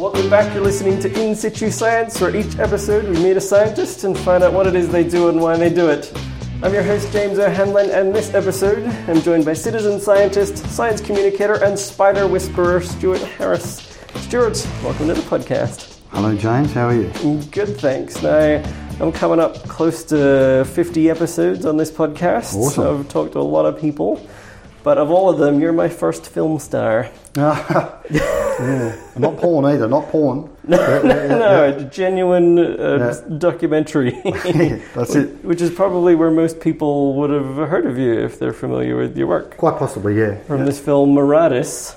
Welcome back. You're listening to In Situ Science, where each episode we meet a scientist and find out what it is they do and why they do it. I'm your host, James O'Hanlon, and this episode I'm joined by citizen scientist, science communicator, and spider whisperer Stuart Harris. Stuart, welcome to the podcast. Hello, James. How are you? Good, thanks. Now, I'm coming up close to 50 episodes on this podcast. Awesome. I've talked to a lot of people, but of all of them, you're my first film star. yeah. Not porn either. Not porn. no, no, a genuine uh, Yeah. documentary. That's it. Which is probably where most people would have heard of you if they're familiar with your work. Quite possibly, yeah. From this film Maratus,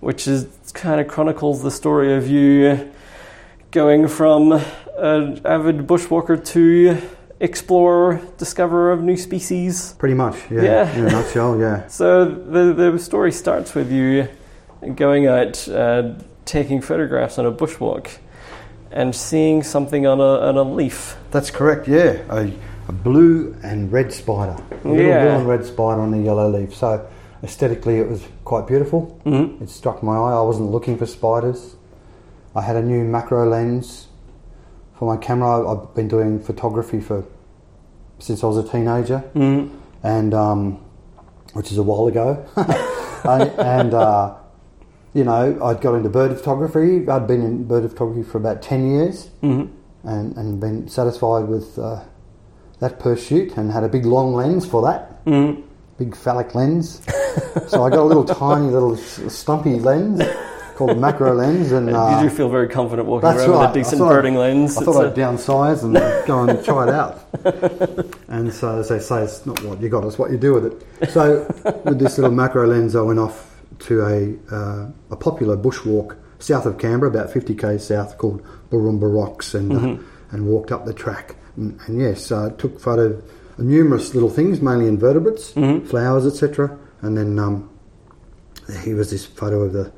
which is kind of chronicles the story of you going from an avid bushwalker to explorer, discoverer of new species. Pretty much, yeah. Yeah. In a nutshell, yeah. So the the story starts with you going out, uh, taking photographs on a bushwalk, and seeing something on a on a leaf. That's correct, yeah. A, a blue and red spider. A little Yeah. blue and red spider on a yellow leaf. So aesthetically, it was quite beautiful. Mhm. It struck my eye. I wasn't looking for spiders. I had a new macro lens for my camera. I've been doing photography for since I was a teenager. Mm. and um, which is a while ago. I- and uh, you know, I'd got into bird photography. I'd been in bird photography for about ten years, Mhm. and and been satisfied with uh, that pursuit, and had a big long lens for that, Mm. big phallic lens. so I got a little tiny little stumpy lens called a macro lens, and uh, you do feel very confident walking around right. with a decent I birding lens. I It's thought a- I'd downsize and go and try it out. And so, as they say, it's not what you got, it's what you do with it. So, with this little macro lens, I went off to a, uh, a popular bushwalk south of Canberra, about 50k south, called Booroomba Rocks, and, uh, and walked up the track. And, and yes, I took photo of numerous little things, mainly invertebrates, flowers, etc. And then um, here was this photo of the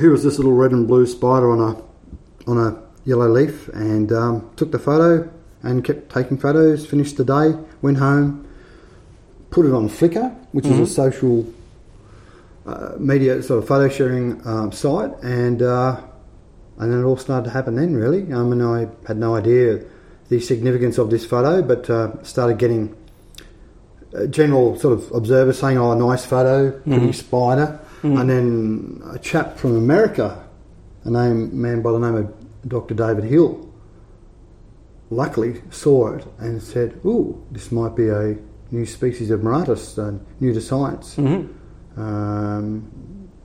here was this little red and blue spider on a on a yellow leaf, and um, took the photo and kept taking photos. Finished the day, went home, put it on Flickr, which is a social uh, media sort of photo sharing um, site, and uh, and then it all started to happen. Then really, I mean, I had no idea the significance of this photo, but uh, started getting uh, general sort of observers saying, "Oh, nice photo, pretty spider," and then a chap from America, a name man by the name of Dr. David Hill, luckily saw it and said, "Ooh, this might be a new species of Maratus, uh, new to science." Um,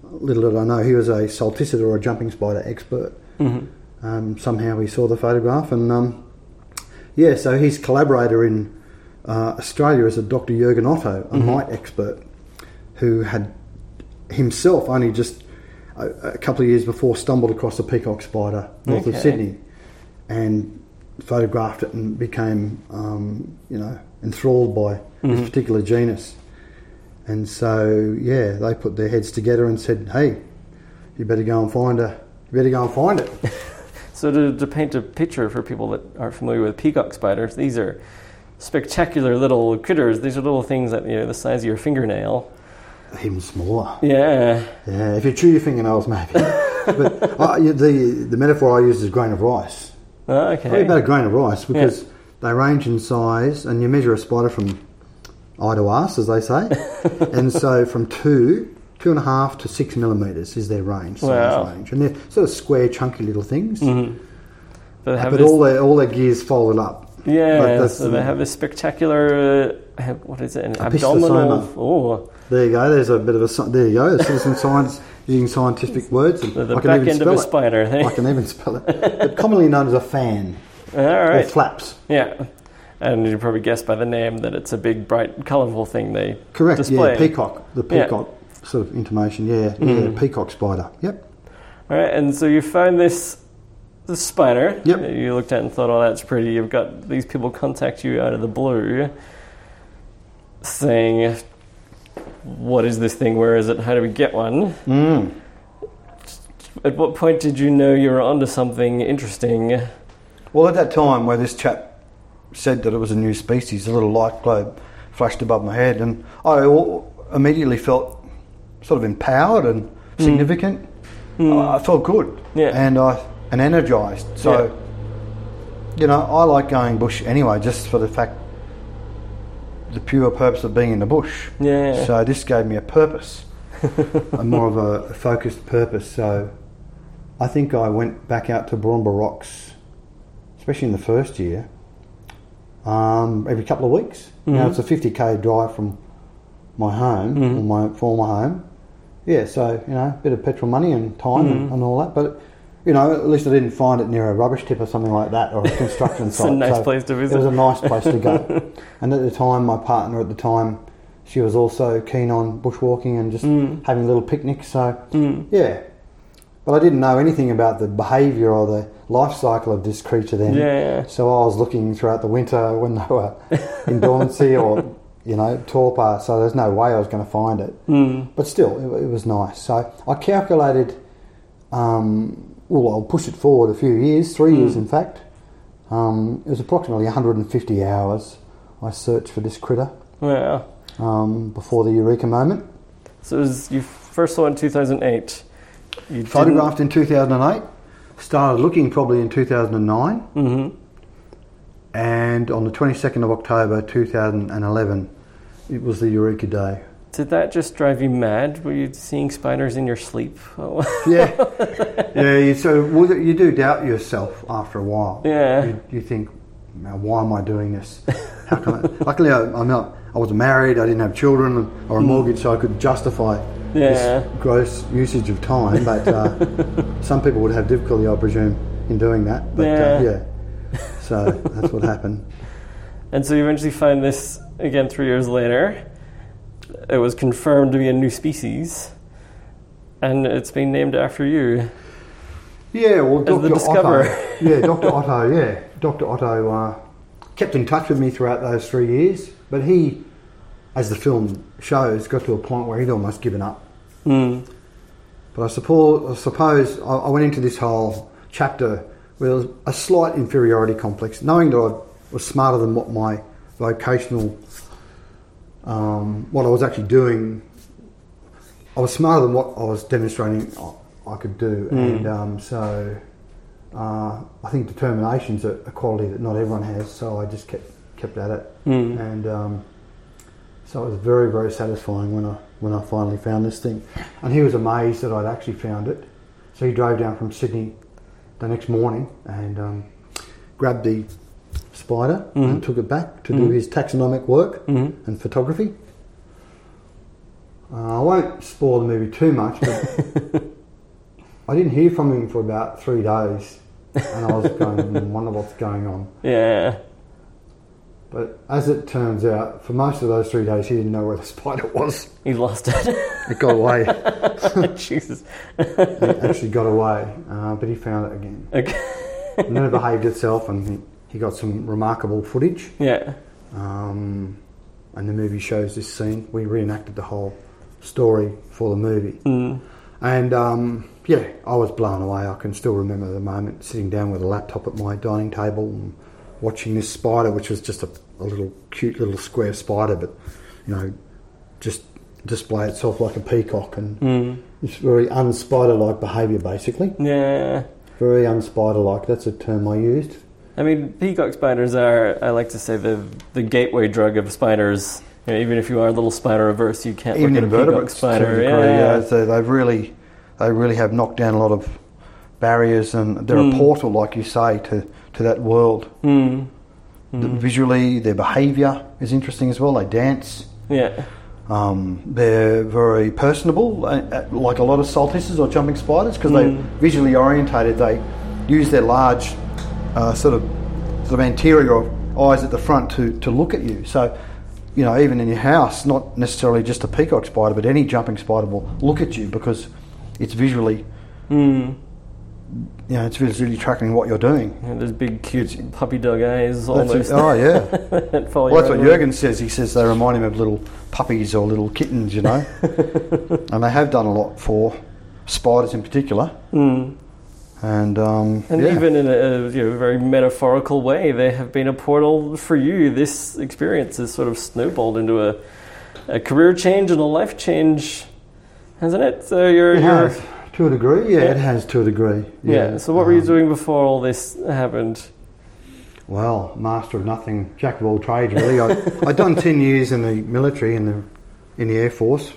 little did I know he was a salticida or a jumping spider expert. Um, somehow he saw the photograph, and um, yeah, so his collaborator in uh, Australia is a Dr. Jurgen Otto, a mite expert, who had himself only just a, a couple of years before stumbled across a peacock spider north Okay. of Sydney, and photographed it and became, um, you know, enthralled by this particular genus. And so, yeah, they put their heads together and said, "Hey, you better go and find a, you better go and find it." So to, to paint a picture for people that aren't familiar with peacock spiders, these are spectacular little critters. These are little things that you know the size of your fingernail. Even smaller. Yeah. Yeah, if you chew your fingernails, maybe. but the the metaphor I use is grain of rice. Probably okay. about a grain of rice because they range in size, and you measure a spider from eye to arse, as they say, and so from two, two and a half to six millimeters is their range, size Wow. range, and they're sort of square, chunky little things. Have But all their all their gears folded up. Yeah. So they have a spectacular. Uh, what is it? An abdominal. Oh, There you go. There's a bit of a there you go. Citizen science using scientific words. And the, the I can back even end of spell a it. spider. eh? I can even spell it. But commonly known as a fan All or flaps. Yeah. And you probably guess by the name that it's a big, bright, colourful thing they Correct. display. Yeah, peacock. The Yeah. peacock sort of intimation. Yeah, yeah, peacock spider. Yep. All right, and so you found this this spider. Yep. You looked at and thought, "Oh, that's pretty." You've got these people contact you out of the blue, saying, "What is this thing? Where is it? How do we get one?" Mm. At what point did you know you were onto something interesting? Well, at that time where this chap said that it was a new species, a little light globe flashed above my head, and I immediately felt sort of empowered and significant. I, I felt good, Yeah. and I and energized. So, Yeah. you know, I like going bush anyway, just for the fact, the pure purpose of being in the bush. Yeah. So this gave me a purpose, a more of a focused purpose. So, I think I went back out to Booroomba Rocks, especially in the first year, um, every couple of weeks. Now mm-hmm. it's a 50k drive from my home, mm-hmm. or my former home. Yeah, so you know, a bit of petrol money and time and, mm-hmm. and all that, but. You know, at least I didn't find it near a rubbish tip or something like that, or a construction It's a site. nice So place to visit. It was a nice place to go. and at the time, my partner at the time, she was also keen on bushwalking and just Mm. having little picnics. So, yeah. But I didn't know anything about the behaviour or the life cycle of this creature then. Yeah. So I was looking throughout the winter when they were in dormancy or, you know, torpor. So there's no way I was going to find it. Mm. But still, it, it was nice. So I calculated, um, well, I'll push it forward a few years, three years in fact. Um, it was approximately 150 hours I searched for this critter Wow. um, before the Eureka moment. So it was, you first saw it in 2008. You Photographed in 2008, started looking probably in 2009, Mm-hmm. and on the 22nd of October 2011, it was the Eureka Day. Did that just drive you mad? Were you seeing spiders in your sleep? Yeah, yeah. You, so well, you do doubt yourself after a while. Yeah. You, you think, why am I doing this? How can I? Luckily, I, I'm not. I wasn't married. I didn't have children or a mortgage, so I could justify Hmm. Yeah. this gross usage of time. But uh, some people would have difficulty, I presume, in doing that. But Yeah. Uh, yeah. So that's what happened. and so you eventually find this again three years later. It was confirmed to be a new species, and it's been named after you. Yeah, well, Dr. the discoverer. Otto. Yeah, Dr. Otto. Yeah, Dr. Otto uh, kept in touch with me throughout those three years, but he, as the film shows, got to a point where he'd almost given up. Mm. But I suppose, I suppose I, I went into this whole chapter with a slight inferiority complex, knowing that I was smarter than what my vocational, um, what I was actually doing. I was smarter than what I was demonstrating I, I could do, and um, so uh, I think determination's a, a quality that not everyone has. So I just kept kept at it, Mm. and um, so it was very very satisfying when I when I finally found this thing. And he was amazed that I'd actually found it. So he drove down from Sydney the next morning and um, grabbed the spider and took it back to do his taxonomic work Mhm. and photography. Uh, I won't spoil the movie too much, but I didn't hear from him for about three days, and I was going, "Hmm, wonder what's going on. Yeah. But as it turns out, for most of those three days, he didn't know where the spider was. He lost it. It got away. Jesus. it actually got away, uh, but he found it again. Okay. And then it behaved itself, and he, he got some remarkable footage. Yeah. Um, and the movie shows this scene. We reenacted the whole story for the movie. Mm. And um, yeah, I was blown away. I can still remember the moment sitting down with a laptop at my dining table and watching this spider, which was just a, a little cute little square spider, but you know, just display itself like a peacock and Mm. it's very unspider-like behaviour, basically. Yeah. Very unspider-like. That's a term I used. I mean, peacock spiders are, I like to say, the the gateway drug of spiders. You know, even if you are a little spider averse, you can't Even look at a peacock spider. degree, yeah. yeah. So they've really, they really have knocked down a lot of barriers, and they're Mm. a portal, like you say, to to that world. Mm. The- Visually, their behaviour is interesting as well. They dance. Yeah. Um, they're very personable, uh, uh, like a lot of salticids or jumping spiders, because Mm. they're visually orientated. They use their large, uh, sort of, sort of anterior eyes at the front to, to look at you. So, you know, even in your house, not necessarily just a peacock spider, but any jumping spider will look at you because it's visually, Mm. you know, it's visually tracking what you're doing. Yeah, there's big, cute puppy dog eyes almost. it. Oh yeah. that Well, that's what. Jurgen says. He says they remind him of little puppies or little kittens, you know. and they have done a lot for spiders in particular. Mm. And, um, And yeah. even in a you know, very metaphorical way, they have been a portal for you. This experience has sort of snowballed into a, a career change and a life change, hasn't it? So you're, It you're has, To a degree, yeah, it has to a degree. Yeah. So what were you Um, doing before all this happened? Well, master of nothing, jack of all trades, really. I, I'd done 10 years in the military, in the, in the Air Force,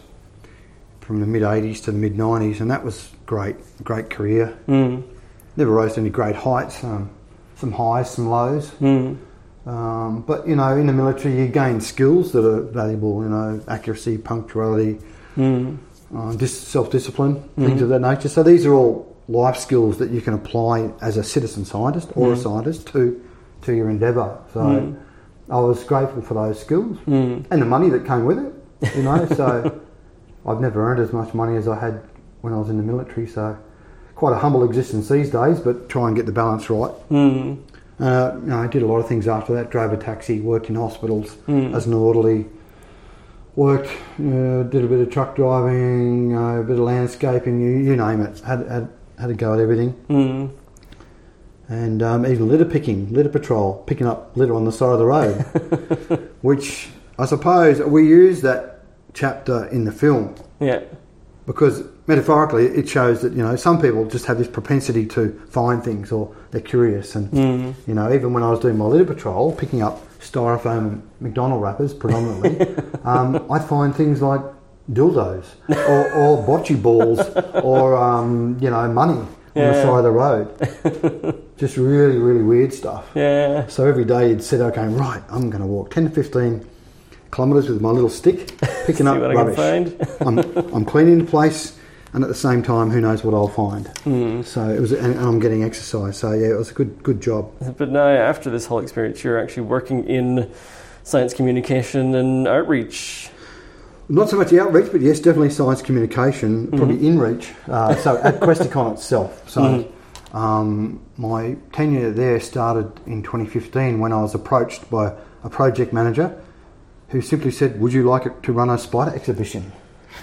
from the mid 80s to the mid 90s, and that was great, great career. Mm. Never rose to any great heights, um, some highs, some lows. Mm. Um, but, you know, in the military, you gain skills that are valuable, you know, accuracy, punctuality, Mm. uh, dis- self-discipline, things of that nature. So these are all life skills that you can apply as a citizen scientist or a scientist to to your endeavour. So Mm. I was grateful for those skills Mm. and the money that came with it. You know, so I've never earned as much money as I had when I was in the military. So quite a humble existence these days, but try and get the balance right. Mm. Uh, you know, I did a lot of things after that. Drove a taxi, worked in hospitals Mm. as an orderly. Worked, uh, did a bit of truck driving, uh, a bit of landscaping, you, you name it. Had, had had a go at everything, Mm. and um, even litter picking, litter patrol, picking up litter on the side of the road. which I suppose we use that chapter in the film Yeah. Because metaphorically it shows that you know some people just have this propensity to find things or they're curious and Mm. you know even when I was doing my litter patrol picking up styrofoam and McDonald wrappers predominantly um, I'd find things like dildos or, or bocce balls or um, you know money on the side of the road just really really weird stuff Yeah. so every day you'd sit going right I'm going to walk 10 to 15 kilometres with my little stick picking up rubbish I'm, I'm cleaning the place, and at the same time, who knows what I'll find. Mm. So it was, and, and I'm getting exercise. So yeah, it was a good good job. But now, after this whole experience, you're actually working in science communication and outreach. Not so much outreach, but yes, definitely science communication, probably Mm-hmm. inreach. Uh, so at Questacon itself. So Mm-hmm. um, my tenure there started in 2015 when I was approached by a project manager who simply said, "Would you like it to run a spider exhibition?"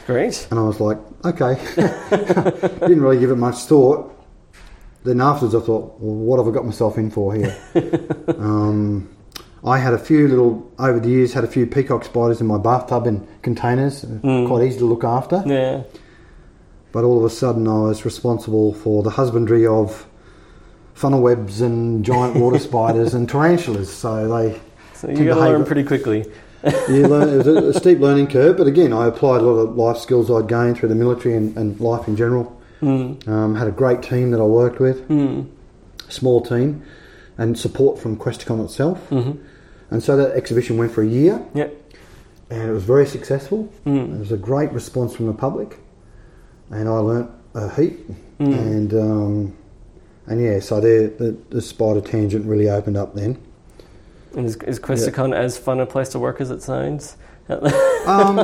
Great. And I was like, okay. Didn't really give it much thought. Then afterwards, I thought, well, what have I got myself in for here? um, I had a few little, over the years, had a few peacock spiders in my bathtub in containers, uh, Mm. quite easy to look after. Yeah. But all of a sudden, I was responsible for the husbandry of funnel webs and giant water spiders and tarantulas. So they So you got to learn pretty quickly. You learn, it was a, a steep learning curve, but again, I applied a lot of life skills I'd gained through the military and, and life in general. Mm. Um, had a great team that I worked with, Mm. small team, and support from Questacon itself. hmm And so that exhibition went for a year, Yeah. and it was very successful. There Mm. was a great response from the public, and I learnt a heap. Mm. And um, and yeah, so there, the, the spider tangent really opened up then. And is, is Questacon as fun a place to work as it sounds? Um,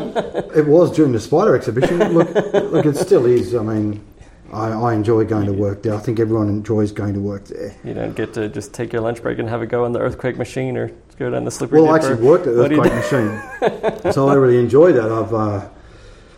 it was during the spider exhibition. Look, look, it still is. I mean, I, I enjoy going to work there. I think everyone enjoys going to work there. You don't get to just take your lunch break and have a go on the earthquake machine or go down the slippery Well, I actually worked at you Earthquake Machine, so I really enjoy that. I've uh,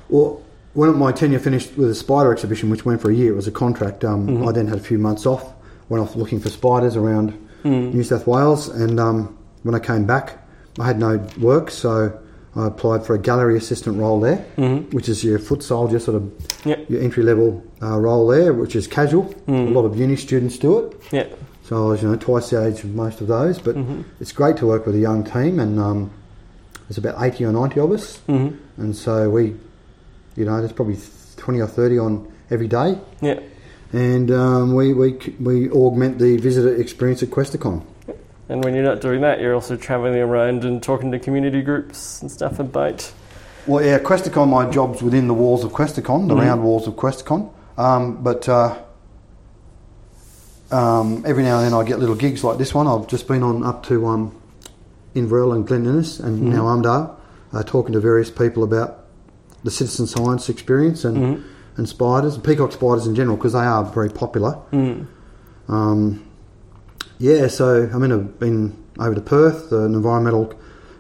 well, when my tenure finished with the spider exhibition, which went for a year, it was a contract. Um, Mhm. I then had a few months off, went off looking for spiders around Mm. New South Wales, and um, when I came back, I had no work, so I applied for a gallery assistant role there, Mhm. which is your foot soldier sort of Yeah. your entry level uh, role there, which is casual. Mm. A lot of uni students do it. Yeah. So I was, you know, twice the age of most of those, but Mhm. it's great to work with a young team, and um, there's about 80 or 90 of us, hmm and so we, you know, there's probably 20 or 30 on every day, Yeah. and um, we, we we augment the visitor experience at Questacon. And when you're not doing that, you're also traveling around and talking to community groups and stuff about. Well, yeah, Questacon, my job's within the walls of Questacon, the Mhm. round walls of Questacon, um, but. Uh, um, every now and then I get little gigs like this one. I've just been on up to um, Inverell and Glen Innes and Mhm. now Armidale, uh, talking to various people about the citizen science experience and, Mhm. and spiders, peacock spiders in general, because they are very popular. Mm. Um, yeah, so I mean, I've been over to Perth, an environmental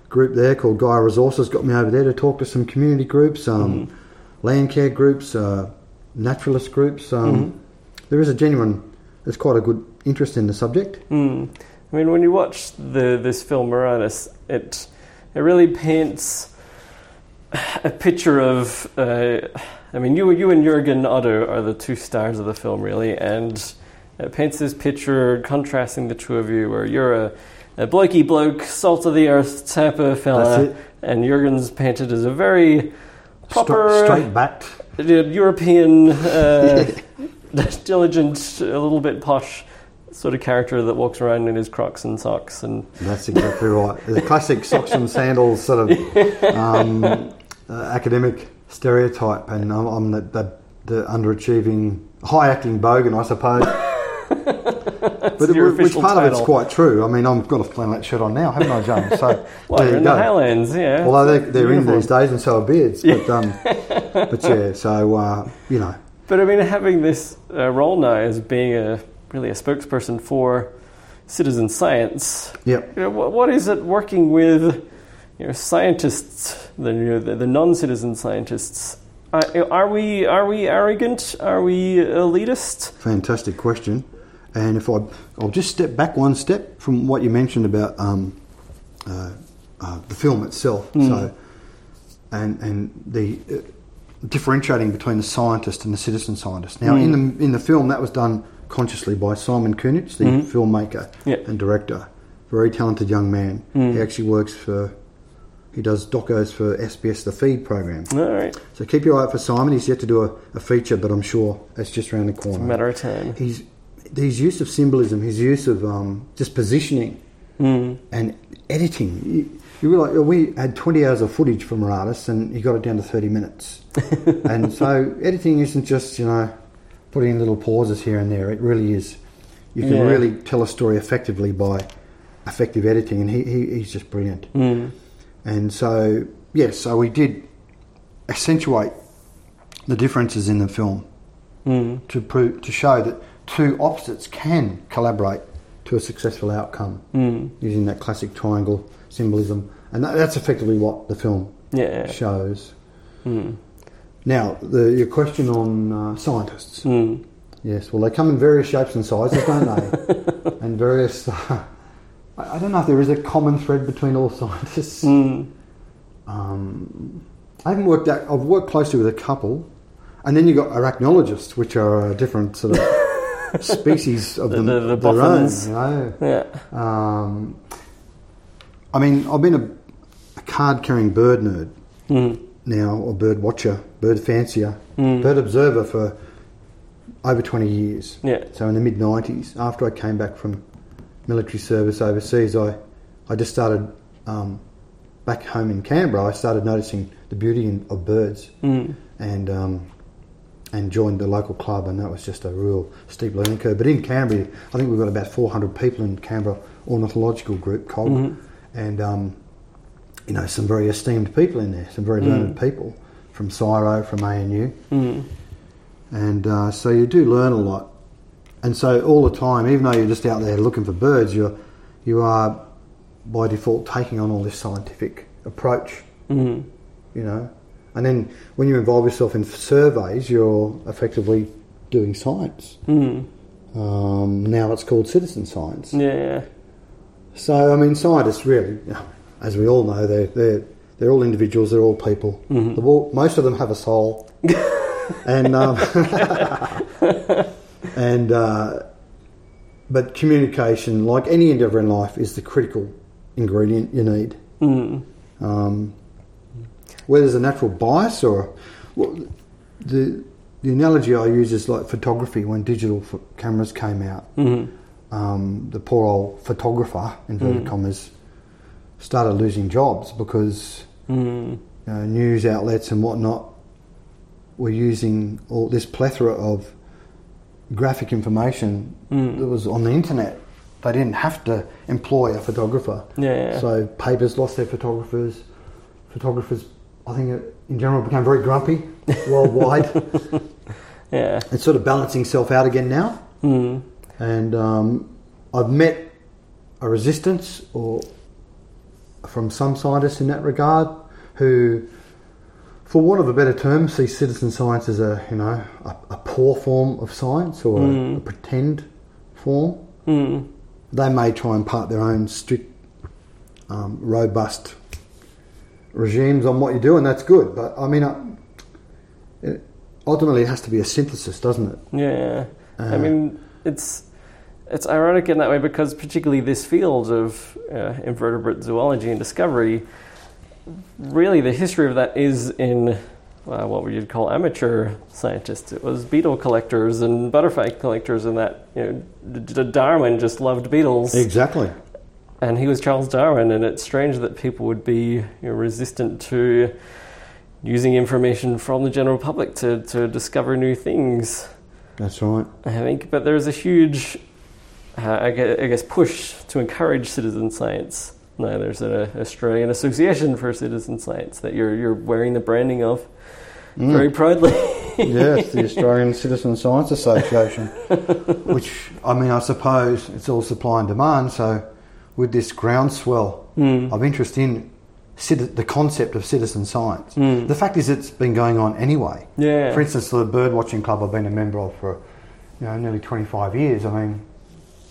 group there called Gaia Resources got me over there to talk to some community groups, um, Mhm. land care groups, uh, naturalist groups. Um, Mhm. There is a genuine, there's quite a good interest in the subject. Mm. I mean, when you watch the this film Uranus, it it really paints a picture of. Uh, I mean, you you and Jürgen Otto are the two stars of the film, really, and it paints this picture contrasting the two of you, where you're a, a blokey bloke, salt of the earth type of fella, and Jürgen's painted as a very proper straight backed. European, uh, diligent, a little bit posh sort of character that walks around in his Crocs and socks and That's exactly right. The classic socks and sandals sort of um, uh, academic stereotype, and I'm, I'm the, the, the underachieving, high acting bogan, I suppose. But it, which part of it's quite true. I mean, I've got a flannel shirt on now, haven't I, James? So well, there you're in go. the Highlands, yeah. Although they're, they're in these days, and so are beards. But, um, but yeah, so uh, you know, But I mean, having this uh, role now as being a really a spokesperson for citizen science, yep. you know, what, what is it working with you know, scientists, the, you know, the, the non-citizen scientists? Are, are we are we arrogant? Are we elitist? Fantastic question. And if I, I'll just step back one step from what you mentioned about um, uh, uh, the film itself. So, and and the uh, differentiating between the scientist and the citizen scientist. Now, in the in the film, that was done consciously by Simon Kunich, the filmmaker Yeah. and director, very talented young man. He actually works for. He does docos for SBS The Feed program. All right, So keep your eye out for Simon. He's yet to do a, a feature, but I'm sure it's just around the corner matter of time. his his use of symbolism, his use of um, just positioning hmm. and editing. You, you realize we had 20 hours of footage from Maratus and he got it down to 30 minutes. and so editing isn't just, you know, putting in little pauses here and there. It really is. You can Yeah. really tell a story effectively by effective editing, and he, he, he's just brilliant. Hmm. And so, yes, so we did accentuate the differences in the film hmm. to prove to show that two opposites can collaborate to a successful outcome using that classic triangle symbolism, and that, that's effectively what the film Yeah. shows. Now, the, your question on uh, scientists. Mm. Yes, well, they come in various shapes and sizes, don't they? and various. I I don't know if there is a common thread between all scientists. Mm. Um, I haven't worked out. I've worked closely with a couple, and then you've got arachnologists, which are a different sort of species of The- them, the- the their own. You know? Yeah. um, I mean, I've been a, a card-carrying bird nerd Mm. now, or bird watcher, bird fancier, bird observer for over 20 years. Yeah. So in the mid 90s, after I came back from military service overseas, I, I just started um, back home in Canberra. I started noticing the beauty in, of birds Mm. and um, and joined the local club, and that was just a real steep learning curve. But in Canberra, I think we've got about 400 people in Canberra Ornithological Group, COG, and um, you know some very esteemed people in there, some very learned people from CSIRO, from ANU, Mm. and uh, so you do learn a lot. And so all the time, even though you're just out there looking for birds, you're you are by default taking on all this scientific approach Mm. you know. And then when you involve yourself in surveys, you're effectively doing science. Mm. Um, now it's called citizen science. Yeah. So I mean, scientists really, as we all know, they're they're they're all individuals. They're all people. Mm-hmm. All- most of them have a soul, and um, and uh, but communication, like any endeavour in life, is the critical ingredient you need. Mm. um, whether there's a natural bias or well, the the analogy I use is like photography when digital ph cameras came out. Mm. Um, the poor old photographer, inverted commas, started losing jobs because Mm. uh, news outlets and whatnot were using all this plethora of graphic information that was on the internet. They didn't have to employ a photographer. Yeah. So papers lost their photographers. Photographers, I think, it, in general, became very grumpy worldwide. Yeah. it's sort of balancing itself out again now. Mm. And um, I've met a resistance or from some scientists in that regard who, for want of a better term, see citizen science as a you know a, a poor form of science or a, a pretend form. Mm. They may try and part their own strict, um, robust regimes on what you do, and that's good. But I mean, uh, it, ultimately, it has to be a synthesis, doesn't it? Yeah, I Uh, mean, it's it's ironic in that way because particularly this field of uh, invertebrate zoology and discovery, really the history of that is in uh, what we would call amateur scientists. It was beetle collectors and butterfly collectors, and that you know, D- D- Darwin just loved beetles, Exactly. And he was Charles Darwin. And it's strange that people would be you know, resistant to using information from the general public to, to discover new things. That's right. I think, but there's a huge, uh, I I guess, push to encourage citizen science. Now, there's an Australian Association for Citizen Science that you're you're wearing the branding of very proudly. yes, the Australian Citizen Science Association, which I mean, I suppose it's all supply and demand. So, with this groundswell hmm. of interest in citi- the concept of citizen science, hmm. the fact is it's been going on anyway. Yeah. For instance, the bird watching club I've been a member of for you know nearly 25 years. I mean,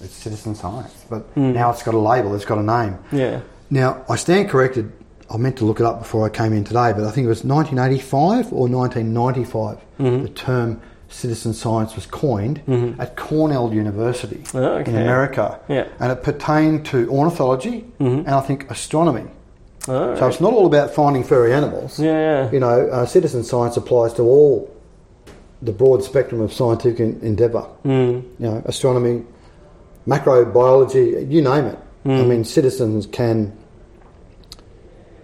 it's citizen science, but hmm. now it's got a label, it's got a name. yeah, Now, I stand corrected. I meant to look it up before I came in today, but I think it was 1985 or 1995 Mm-hmm. the term citizen science was coined at Cornell University Oh, okay. in America. Yeah. And it pertained to ornithology and I think astronomy. All So right. it's not all about finding furry animals. yeah, yeah, You know, uh, citizen science applies to all the broad spectrum of scientific en- endeavour. Mm. You know, astronomy, macrobiology, you name it. I mean, citizens can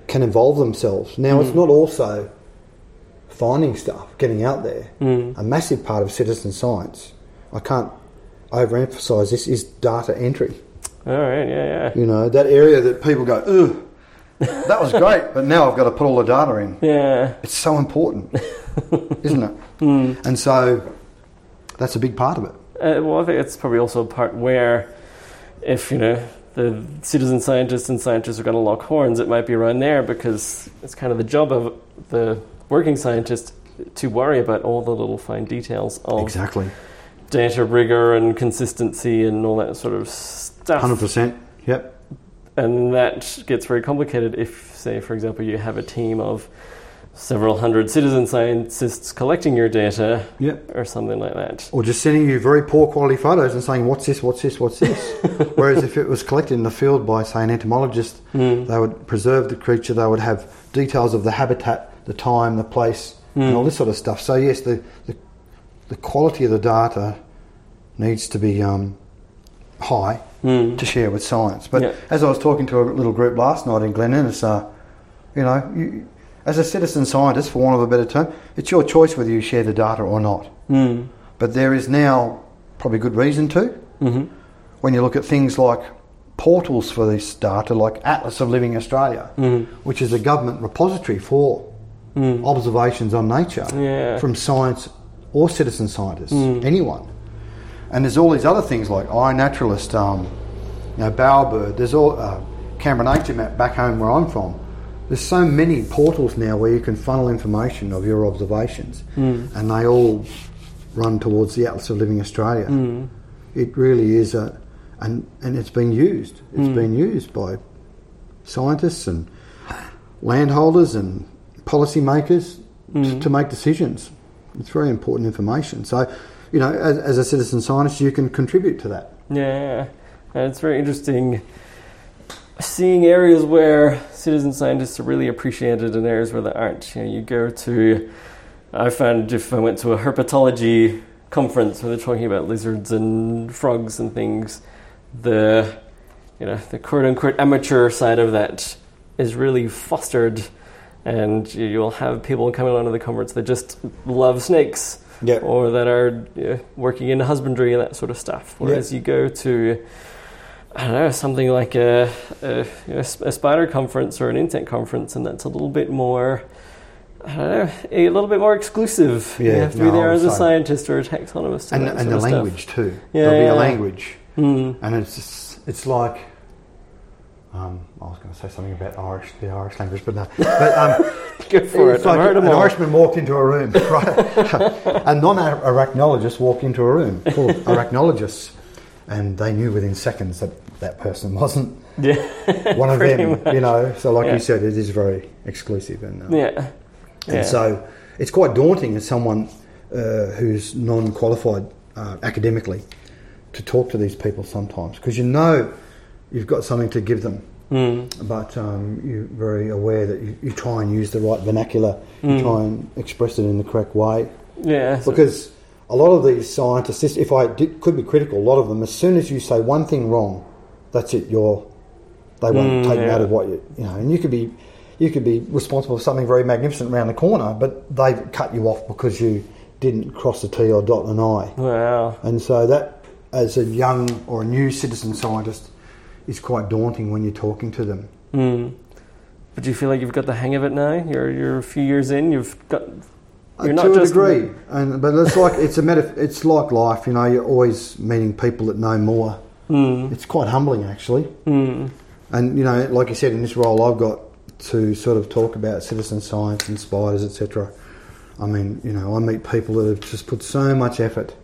can involve themselves. Now, it's not also finding stuff, getting out there. A massive part of citizen science, I can't overemphasise this, is data entry. all right, yeah, yeah, You know, that area that people go, ugh, that was great, but now I've got to put all the data in. yeah, It's so important, isn't it? And so that's a big part of it. Uh, well, I think it's probably also a part where, if you know the citizen scientists and scientists are going to lock horns, it might be around there because it's kind of the job of the working scientist to worry about all the little fine details of Exactly. data rigor and consistency and all that sort of stuff. 100%. Yep. And that gets very complicated if, say, for example, you have a team of several hundred citizen scientists collecting your data Yep. or something like that. Or just sending you very poor quality photos and saying, what's this, what's this, what's this? Whereas if it was collected in the field by, say, an entomologist, hmm. they would preserve the creature, they would have details of the habitat, the time, the place, and all this sort of stuff. So, yes, the, the, the quality of the data needs to be um, high to share with science. But Yeah. as I was talking to a little group last night in Glen Innes, uh, you know, you, as a citizen scientist, for want of a better term, it's your choice whether you share the data or not. Mm. But there is now probably good reason to. hmm When you look at things like portals for this data, like Atlas of Living Australia, Mm. which is a government repository for observations on nature Yeah. from science or citizen scientists, Mm. anyone. And there's all these other things like iNaturalist, um, you know, Bowerbird. There's all uh, Canberra Nature Map back home where I'm from. There's so many portals now where you can funnel information of your observations, Mm. and they all run towards the Atlas of Living Australia. Mm. It really is a, and and it's been used. It's been used by scientists and landholders and policymakers t- mm-hmm. to make decisions. It's very important information. So, you know, as, as a citizen scientist, you can contribute to that. Yeah, and it's very interesting seeing areas where citizen scientists are really appreciated and areas where they aren't. You know, you go to, I found if I went to a herpetology conference where they're talking about lizards and frogs and things, the, you know, the quote unquote amateur side of that is really fostered. And you- you'll have people coming onto the conference that just love snakes Yeah. or that are you know, working in husbandry and that sort of stuff. Whereas you go to, I don't know, something like a, a, you know, a spider conference or an insect conference, and that's a little bit more, I don't know, a little bit more exclusive. you Yeah, have to be there as a scientist or a taxonomist. And, and sort the of stuff. language too. Yeah, There'll be yeah. a language. Mm. And it's just, it's like, um, I was going to say something about Irish, the Irish language, but no. But um, Go for it. Like an. Irishman walked into a room, right? a non-arachnologist walked into a room full of arachnologists, and they knew within seconds that that person wasn't Yeah. one of them. much. You know, so like Yeah. you said, it is very exclusive, and, uh, Yeah. and Yeah. so it's quite daunting as someone uh, who's non-qualified uh, academically to talk to these people sometimes because you know you've got something to give them Mm. but um, you're very aware that you, you try and use the right vernacular, you Mm. try and express it in the correct way. Yeah. Because a lot of these scientists, this- if I did, could be critical, a lot of them, as soon as you say one thing wrong, that's it. You're they won't Mm, take note yeah. of what you you know, and you could be you could be responsible for something very magnificent around the corner, but they cut you off because you didn't cross the T or dot an I. wow. And so that, as a young or a new citizen scientist, is quite daunting when you're talking to them. Mm. But do you feel like you've got the hang of it now? You're you're a few years in. You've got. You're Uh, not to a just degree, and but it's like it's a meta, It's like life, you know. You're always meeting people that know more. Mm. It's quite humbling, actually. Mm. And you know, like you said, in this role, I've got to sort of talk about citizen science and spiders, etc. I mean, you know, I meet people that have just put so much effort.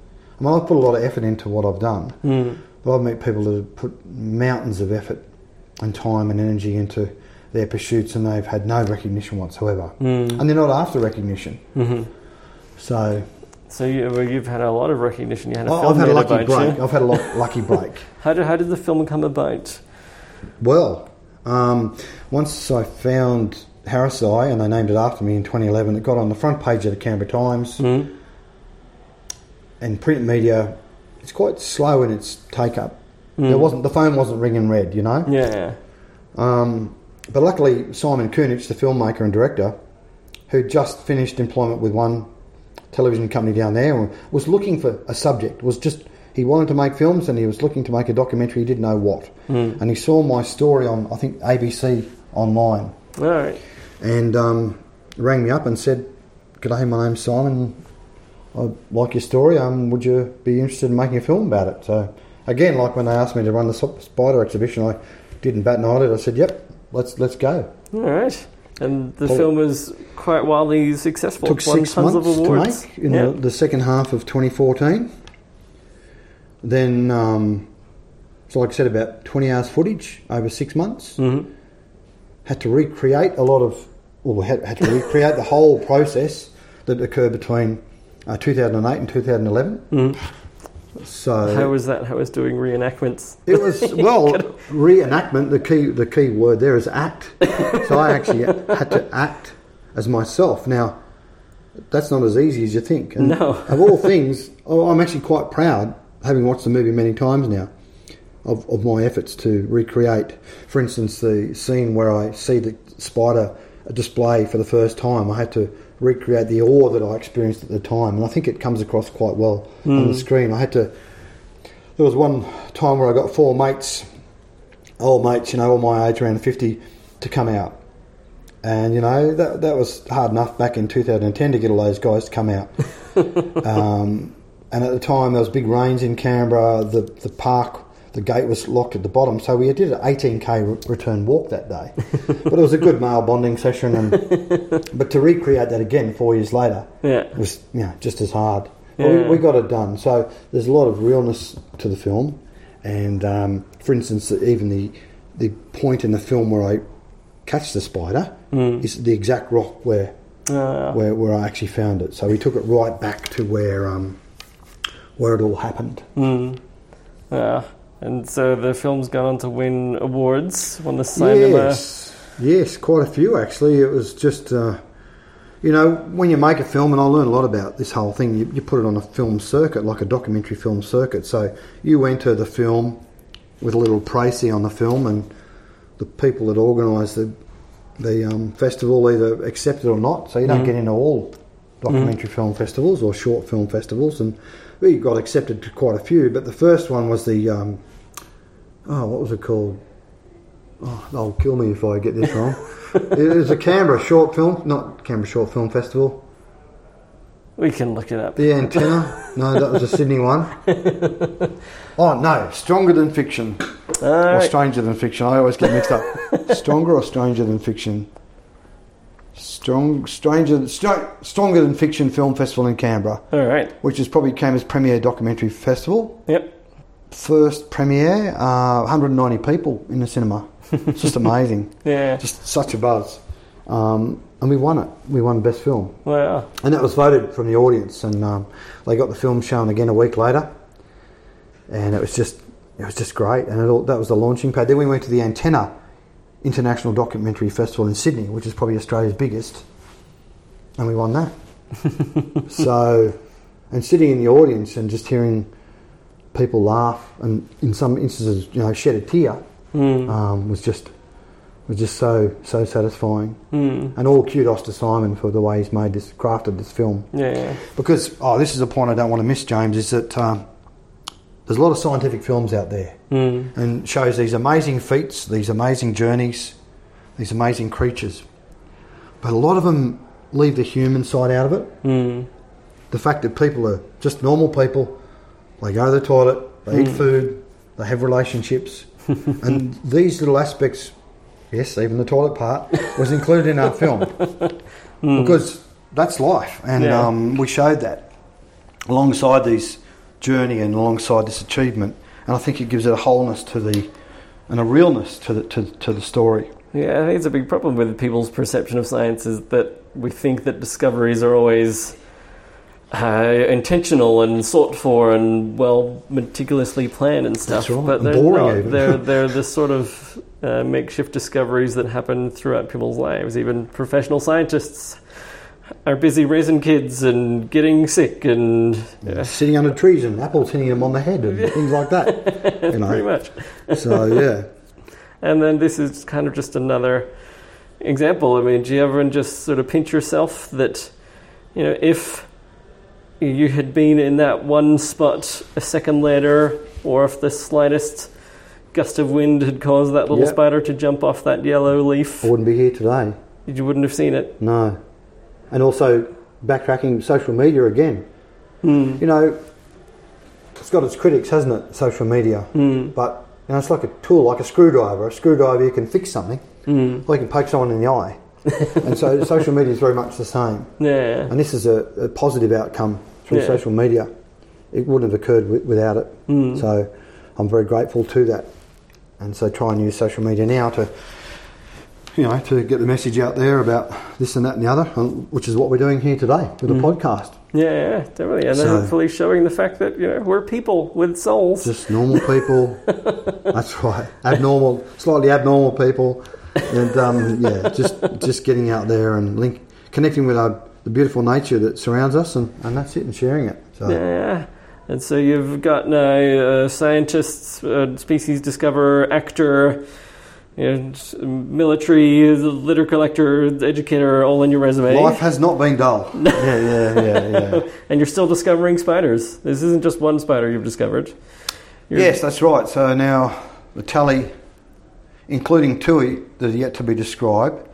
I mean, I've put a lot of effort into what I've done, Mm. But I've met people that have put mountains of effort and time and energy into their pursuits, and they've had no recognition whatsoever. Mm. And they're not after recognition. hmm So So you, well, you've had a lot of recognition. You had a I- film I've had a lucky about break. you. I've had a lo- lucky break. How did how did the film come about? Well, um, once I found harrisi and they named it after me in 2011, it got on the front page of the Canberra Times Mm. and print media. It's quite slow in its take up. Mm. There wasn't the phone wasn't ringing red, you know. Yeah. Um, but luckily, Simon Kunich, the filmmaker and director, who just finished employment with one television company down there, was looking for a subject. Was just he wanted to make films and he was looking to make a documentary. He didn't know what, Mm. and he saw my story on I think ABC online, All right. and um, rang me up and said, "G'day, my name's Simon. I like your story. Um, would you be interested in making a film about it?" So again, like when they asked me to run the spider exhibition, I didn't bat an eyelid. I said, "Yep, let's let's go." All right. And the Paul- film was quite wildly successful. took won six months of to make in yeah. the, the second half of 2014. Then, um, so like I said, about 20 hours footage over six months. Mhm. Had to recreate a lot of, well, had, had to recreate the whole process that occurred between uh, 2008 and 2011. Mhm. So How was that? How was doing reenactments? it was well reenactment. The key the key word there is act. So I actually had to act as myself. Now that's not as easy as you think. And No. of all things, oh, I'm actually quite proud, having watched the movie many times now, of, of my efforts to recreate. For instance, the scene where I see the spider display for the first time. I had to recreate the awe that I experienced at the time, and I think it comes across quite well on the screen. I had to. There was one time where I got four mates, old mates, you know, all my age, around fifty, to come out, and you know that that was hard enough back in 2010 to get all those guys to come out. um, and at the time there was big rains in Canberra. The the park, the gate was locked at the bottom, so we did an 18k return walk that day. but it was a good male bonding session, and but to recreate that again four years later Yeah. was you know, just as hard. But Yeah. we, we got it done. So there's a lot of realness to the film, and um, for instance, even the the point in the film where I catch the spider Mm. is the exact rock where, Uh, where where I actually found it. So we took it right back to where um, where it all happened. mm. Yeah. And so the film's gone on to win awards. Won the cinema. Yes, yes, quite a few actually. It was just. Uh, you know, when you make a film, and I learned a lot about this whole thing, you, you put it on a film circuit, like a documentary film circuit. So you enter the film with a little précis on the film, and the people that organise the the um, festival either accept it or not. So you don't Mhm. get into all documentary film festivals or short film festivals, and we got accepted to quite a few. But the first one was the um, oh, what was it called? Oh, they'll kill me if I get this wrong. it was a Canberra short film, not Canberra Short Film Festival. We can look it up. The antenna. No, that was a Sydney one. Oh no, Stronger Than Fiction All or right. Stranger Than Fiction. I always get mixed up. Stronger or Stranger Than Fiction? Strong, Stranger, Str- Stronger Than Fiction Film Festival in Canberra, All right. which is probably Canberra's premier documentary festival. Yep. first premiere, uh, 190 people in the cinema. It's just amazing. Yeah. Just such a buzz. Um, and we won it. We won Best Film. Wow. And that was voted from the audience, and um, they got the film shown again a week later, and it was just it was just great. And it all, that was the launching pad. Then we went to the Antenna International Documentary Festival in Sydney, which is probably Australia's biggest, and we won that. so, and sitting in the audience and just hearing people laugh, and in some instances, you know, shed a tear, Mm. um, was just was just so so satisfying. Mm. And all kudos to Simon for the way he's made this, crafted this film. Yeah. Because, oh, this is a point I don't want to miss, James, is that um, there's a lot of scientific films out there Mm. and shows these amazing feats, these amazing journeys, these amazing creatures. But a lot of them leave the human side out of it. Mm. The fact that people are just normal people, they go to the toilet, they eat Mm. food, they have relationships, and these little aspects, yes, even the toilet part, was included in our film because that's life, and Yeah. um, we showed that alongside these journey and alongside this achievement, and I think it gives it a wholeness to the and a realness to the to, to the story. Yeah, I think it's a big problem with people's perception of science is that we think that discoveries are always uh, intentional and sought for and well meticulously planned and stuff. That's right, But they're boring not. They're they're the sort of uh, makeshift discoveries that happen throughout people's lives. Even professional scientists are busy raising kids and getting sick and yeah, Sitting under trees and apples hitting them on the head and things like that. You know. pretty much. So yeah, And then this is kind of just another example. I mean, do you ever just sort of pinch yourself that, you know, if you had been in that one spot a second later, or if the slightest gust of wind had caused that little Yep. spider to jump off that yellow leaf, I wouldn't be here today. you wouldn't have seen it. No. And also backtracking social media again. Hmm. You know, it's got its critics, hasn't it? Social media. Hmm. But you know, it's like a tool, like a screwdriver. A screwdriver, you can fix something, Hmm. or you can poke someone in the eye. and so social media is very much the same. Yeah. And this is a, a positive outcome through Yeah. social media. It wouldn't have occurred wi- without it. Hmm. So I'm very grateful to that. And so try and use social media now to, you know, to get the message out there about this and that and the other, which is what we're doing here today with the podcast. Yeah, yeah, definitely. And then hopefully showing the fact that, you know, we're people with souls. Just normal people. that's right. Abnormal, slightly abnormal people, and um, yeah, just just getting out there and link, connecting with our, the beautiful nature that surrounds us, and, and that's it, and sharing it. So Yeah. And so you've got now uh, scientists, uh, species discoverer, actor, you know, military, litter collector, educator, all in your resume. life has not been dull. yeah, yeah, yeah, yeah. And you're still discovering spiders. This isn't just one spider you've discovered. You're- Yes, that's right. So now the tally, including Tui, that are yet to be described,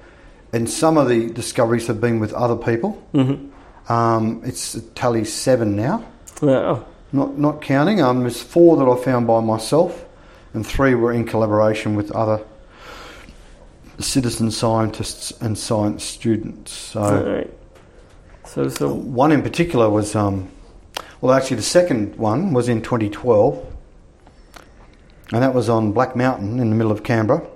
and some of the discoveries have been with other people. Mhm. Um, it's a tally seven now, Wow. not not counting. Um, there's four that I found by myself, and three were in collaboration with other citizen scientists and science students. So. So, so One in particular was, um, well, actually, the second one was in 2012, and that was on Black Mountain in the middle of Canberra.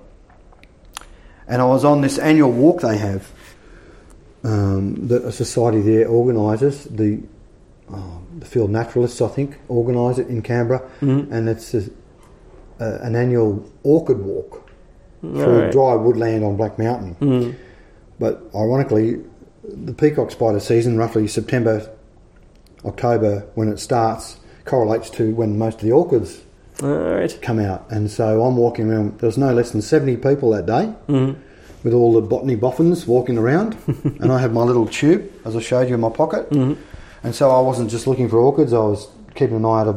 And I was on this annual walk they have um, that a society there organises. The oh, the field naturalists, I think, organise it in Canberra, Mhm. and it's a, a, an annual orchid walk through right. dry woodland on Black Mountain. Mhm. But ironically, the peacock spider season, roughly September, October, when it starts, correlates to when most of the orchids All right. come out. And so I'm walking around, there was no less than 70 people that day Mhm. with all the botany boffins walking around. and I had my little tube, as I showed you in my pocket. Mhm. And so I wasn't just looking for orchids, I was keeping an eye out of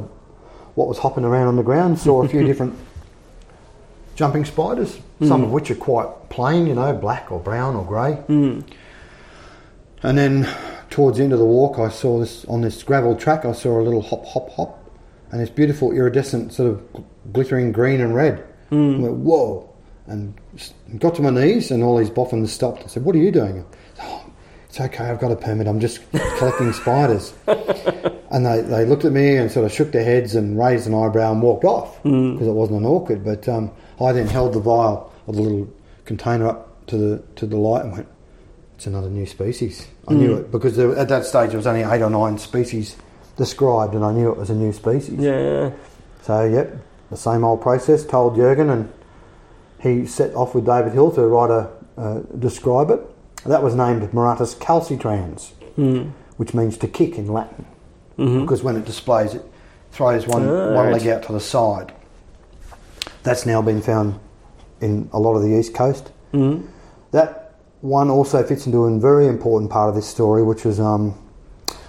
what was hopping around on the ground. Saw a few different jumping spiders, some of which are quite plain, you know, black or brown or grey. Mhm. And then towards the end of the walk, I saw this on this gravel track. I saw a little hop, hop, hop, and this beautiful iridescent sort of glittering green and red. I went, whoa! And got to my knees, and all these boffins stopped. I said, "What are you doing?" "Oh, it's okay, I've got a permit, I'm just collecting spiders. And they, they looked at me and sort of shook their heads and raised an eyebrow and walked off because it wasn't an orchid. But um, I then held the vial or the little container up to the to the light and went, "It's another new species." I knew it because there, at that stage there was only eight or nine species described, and I knew it was a new species. Yeah. So yep, the same old process. Told Jürgen, and he set off with David Hill to write a uh, describe it. That was named Maratus calcitrans, Mm. which means to kick in Latin hmm because when it displays it throws one, Ah, one right. leg out to the side. That's now been found in a lot of the east coast. Mm. That one also fits into a very important part of this story, which was um,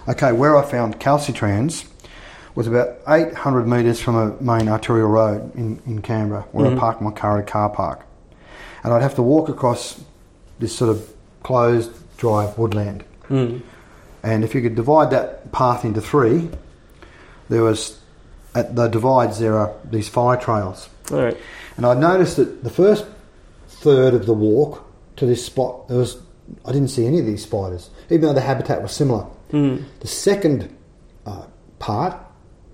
okay. Where I found calcitrans was about 800 metres from a main arterial road in, in Canberra, where Mhm. I parked my car at a car park, and I'd have to walk across this sort of closed, dry woodland. Mm. And if you could divide that path into three, there was at the divides there are these fire trails. All right. And I noticed that the first third of the walk to this spot, there was I didn't see any of these spiders, even though the habitat was similar. Mm. The second uh, part,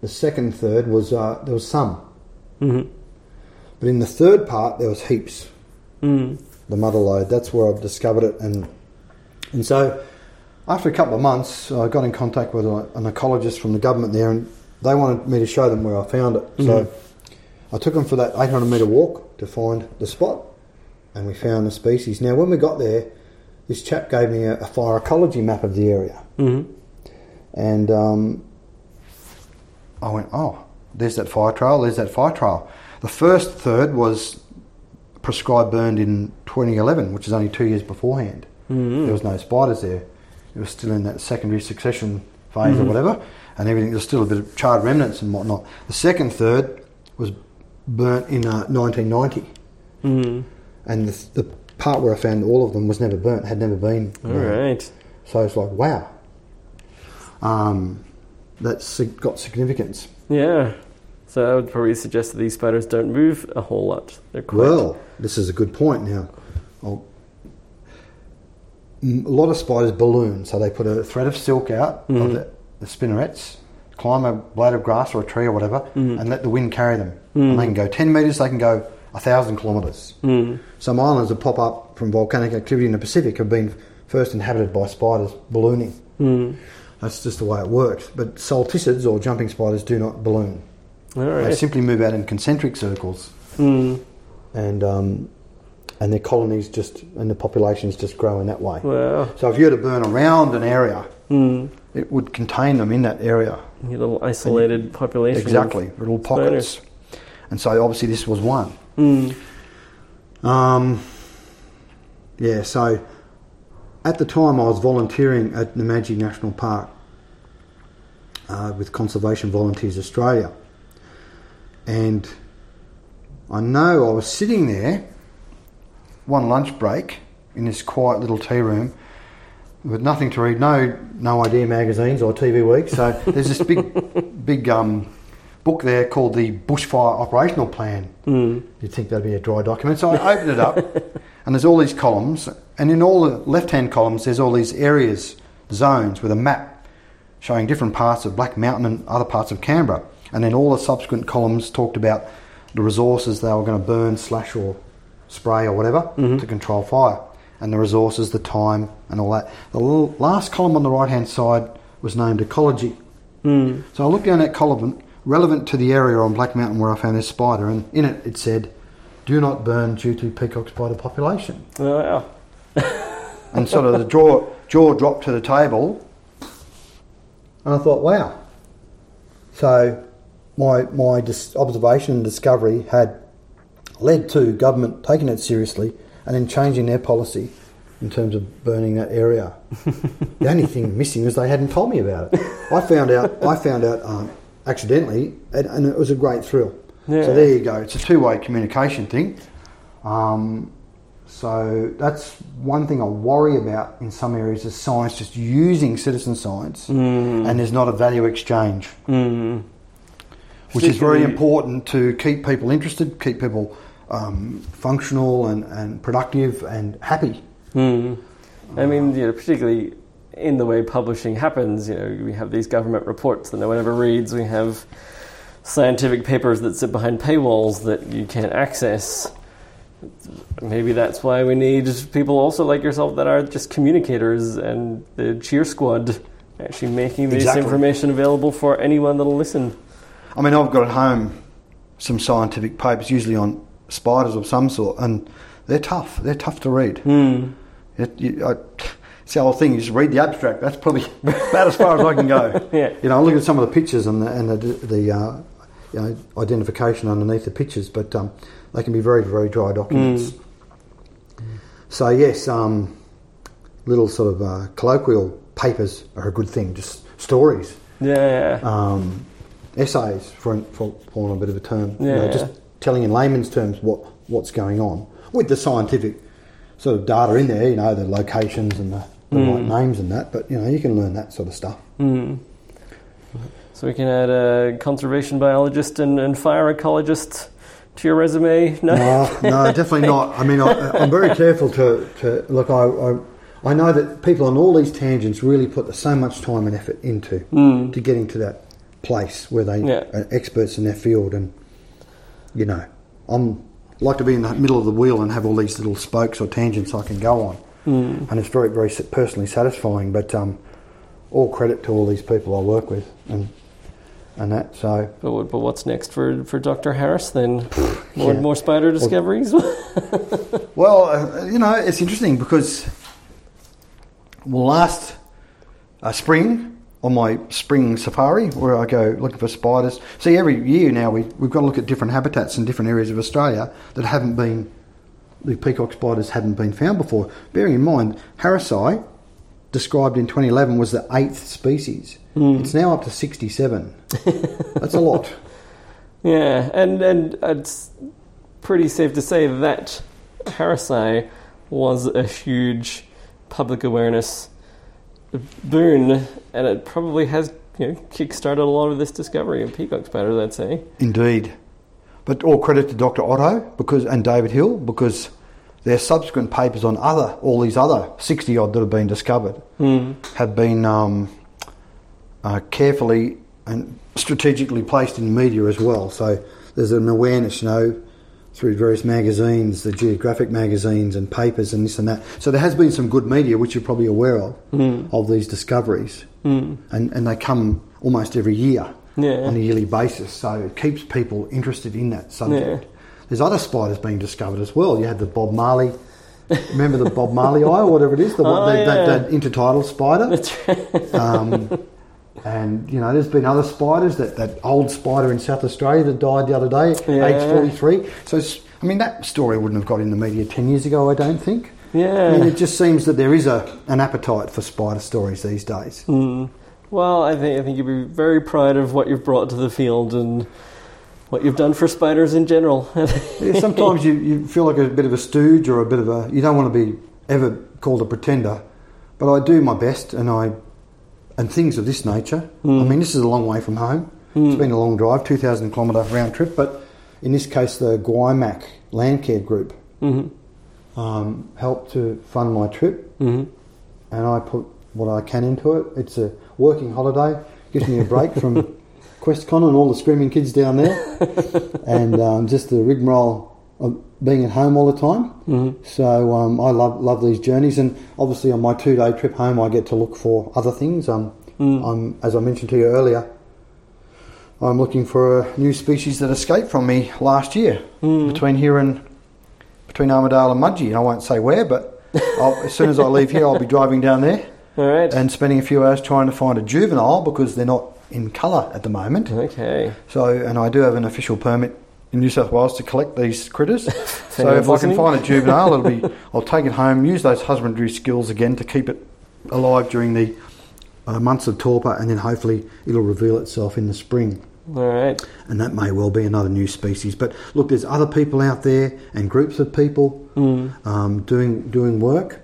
the second third was uh, there was some, hmm but in the third part there was heaps. Mm. the mother lode. That's where I've discovered it, and and so after a couple of months, I got in contact with a, an ecologist from the government there, and they wanted me to show them where I found it. So I took them for that 800 metre walk to find the spot, and we found the species. Now, when we got there, this chap gave me a, a fire ecology map of the area, hmm and um, I went, oh, there's that fire trail, there's that fire trail. The first third was prescribed burned in 2011, which is only two years beforehand. Mm. There was no spiders there. It was still in that secondary succession phase or whatever, and everything. There was still a bit of charred remnants and whatnot. The second third was burnt in uh, 1990, Mm. and the, the part where I found all of them was never burnt, had never been. All burnt. right. So it's like, wow, um, that's got significance. Yeah. So I would probably suggest that these spiders don't move a whole lot. They're quite. Well, this is a good point. Now, I'll, Mm, a lot of spiders balloon, so they put a thread of silk out Mhm. of the, the spinnerets, climb a blade of grass or a tree or whatever, Mhm. and let the wind carry them. Mhm. And they can go ten metres, they can go a thousand kilometres. Mm. Some islands that pop up from volcanic activity in the Pacific have been first inhabited by spiders ballooning. Mm. That's just the way it works. But salticids or jumping spiders do not balloon. All They simply move out in concentric circles, Mm. and um, and their colonies just and the populations just grow in that way. Wow. So if you were to burn around an area, Mm. it would contain them in that area. Your little isolated population. Exactly, little pockets. And so obviously this was one. Mm. Um, yeah, so at the time I was volunteering at Namadgi National Park uh, with Conservation Volunteers Australia. And I know I was sitting there one lunch break in this quiet little tea room with nothing to read, no no idea magazines or TV week. So there's this big big um, book there called the Bushfire Operational Plan. Mm. You'd think that'd be a dry document. So I opened it up, and there's all these columns, and in all the left-hand columns, there's all these areas, zones with a map showing different parts of Black Mountain and other parts of Canberra. And then all the subsequent columns talked about the resources they were going to burn, slash, or spray, or whatever Mhm. to control fire, and the resources, the time, and all that. The last column on the right-hand side was named ecology. Mm. So I looked down that column, relevant to the area on Black Mountain where I found this spider, and in it it said, "Do not burn due to peacock spider population." Oh, wow. And sort of the jaw jaw dropped to the table, and I thought, "Wow." So my my dis- observation and discovery had led to government taking it seriously and then changing their policy in terms of burning that area. the only thing missing was they hadn't told me about it. I found out. I found out um, accidentally, and, and it was a great thrill. Yeah. So there you go. It's a two-way communication thing. Um, so that's one thing I worry about in some areas is science just using citizen science, Mm. and there's not a value exchange Mm. which is very important to keep people interested, keep people um, functional and, and productive and happy. Mm. I mean, you know, particularly in the way publishing happens. You know, we have these government reports that no one ever reads. We have scientific papers that sit behind paywalls that you can't access. Maybe that's why we need people also like yourself that are just communicators and the cheer squad actually making this Exactly. information available for anyone that'll listen. I mean, I've got at home some scientific papers, usually on spiders of some sort, and they're tough. They're tough to read. Hmm. It, you, I, it's the whole thing. You just read the abstract. That's probably about as far as I can go. Yeah. You know, I look at some of the pictures and the, and the, the uh, you know, identification underneath the pictures, but um, they can be very, very dry documents. So yes, um, little sort of uh, colloquial papers are a good thing. Just stories, Yeah, yeah. um, essays, for, for, for a bit of a term. You know, just telling in layman's terms what, what's going on with the scientific sort of data in there. You know, the locations and the, the right names and that. But you know, you can learn that sort of stuff. Hmm. So we can add a conservation biologist and, and fire ecologist to your resume. No, No, no, definitely not. I mean, I, I'm very careful to, to look. I, I I know that people on all these tangents really put so much time and effort into to getting to that place where they Yeah. are experts in their field, and you know, I'm like to be in the middle of the wheel and have all these little spokes or tangents I can go on, and it's very very personally satisfying. But um, all credit to all these people I work with, and and that so. But, but what's next for, for Dr. Harris then? More, Yeah. more spider discoveries? Well, uh, you know, it's interesting because well, last uh, spring on my spring safari, where I go looking for spiders. See, every year now we, we've got to look at different habitats in different areas of Australia that haven't been, the peacock spiders hadn't been found before. Bearing in mind, Harrisi, described in 2011, was the eighth species. Hmm. It's now up to 67. That's a lot. yeah, and, and it's pretty safe to say that Harrisi was a huge public awareness boon, and it probably has you know, kick-started a lot of this discovery of peacock spiders, I'd say. Indeed. But all credit to Dr. Otto because and David Hill because their subsequent papers on other all these other 60 odd that have been discovered have been um, uh, carefully and strategically placed in media as well. So there's an awareness, you know, through various magazines, the geographic magazines and papers and this and that. So there has been some good media, which you're probably aware of, of these discoveries. And, and they come almost every year Yeah. on a yearly basis. So it keeps people interested in that subject. There's other spiders being discovered as well. You had the Bob Marley. Remember the Bob Marley eye or whatever it is, the, Oh, that, yeah. that intertidal spider. That's right. Um, and you know, there's been other spiders. That, that old spider in South Australia that died the other day, Yeah. age 43. So, I mean, that story wouldn't have got in the media 10 years ago, I don't think. Yeah. I mean, it just seems that there is a, an appetite for spider stories these days. Mm. Well, I think I think you'd be very proud of what you've brought to the field and what you've done for spiders in general. Sometimes you, you feel like a bit of a stooge or a bit of a. You don't want to be ever called a pretender, but I do my best, and I and things of this nature. I mean, this is a long way from home. It's been a long drive, two thousand kilometre round trip, but in this case, the Gwymac Land Care Group um, helped to fund my trip, Mhm. and I put what I can into it. It's a working holiday, gives me a break from Questacon and all the screaming kids down there, and um, just the rigmarole of being at home all the time. So um, I love love these journeys, and obviously on my two day trip home, I get to look for other things. Um, I'm, as I mentioned to you earlier, I'm looking for a new species that escaped from me last year between here and between Armidale and Mudgee. And I won't say where, but I'll, as soon as I leave here, I'll be driving down there All right. and spending a few hours trying to find a juvenile because they're not in colour at the moment. okay. So, and I do have an official permit in New South Wales to collect these critters. so if I can find a juvenile, it'll be I'll take it home, use those husbandry skills again to keep it alive during the uh, months of torpor, and then hopefully it'll reveal itself in the spring. All right. And that may well be another new species. But look, there's other people out there and groups of people um, doing doing work.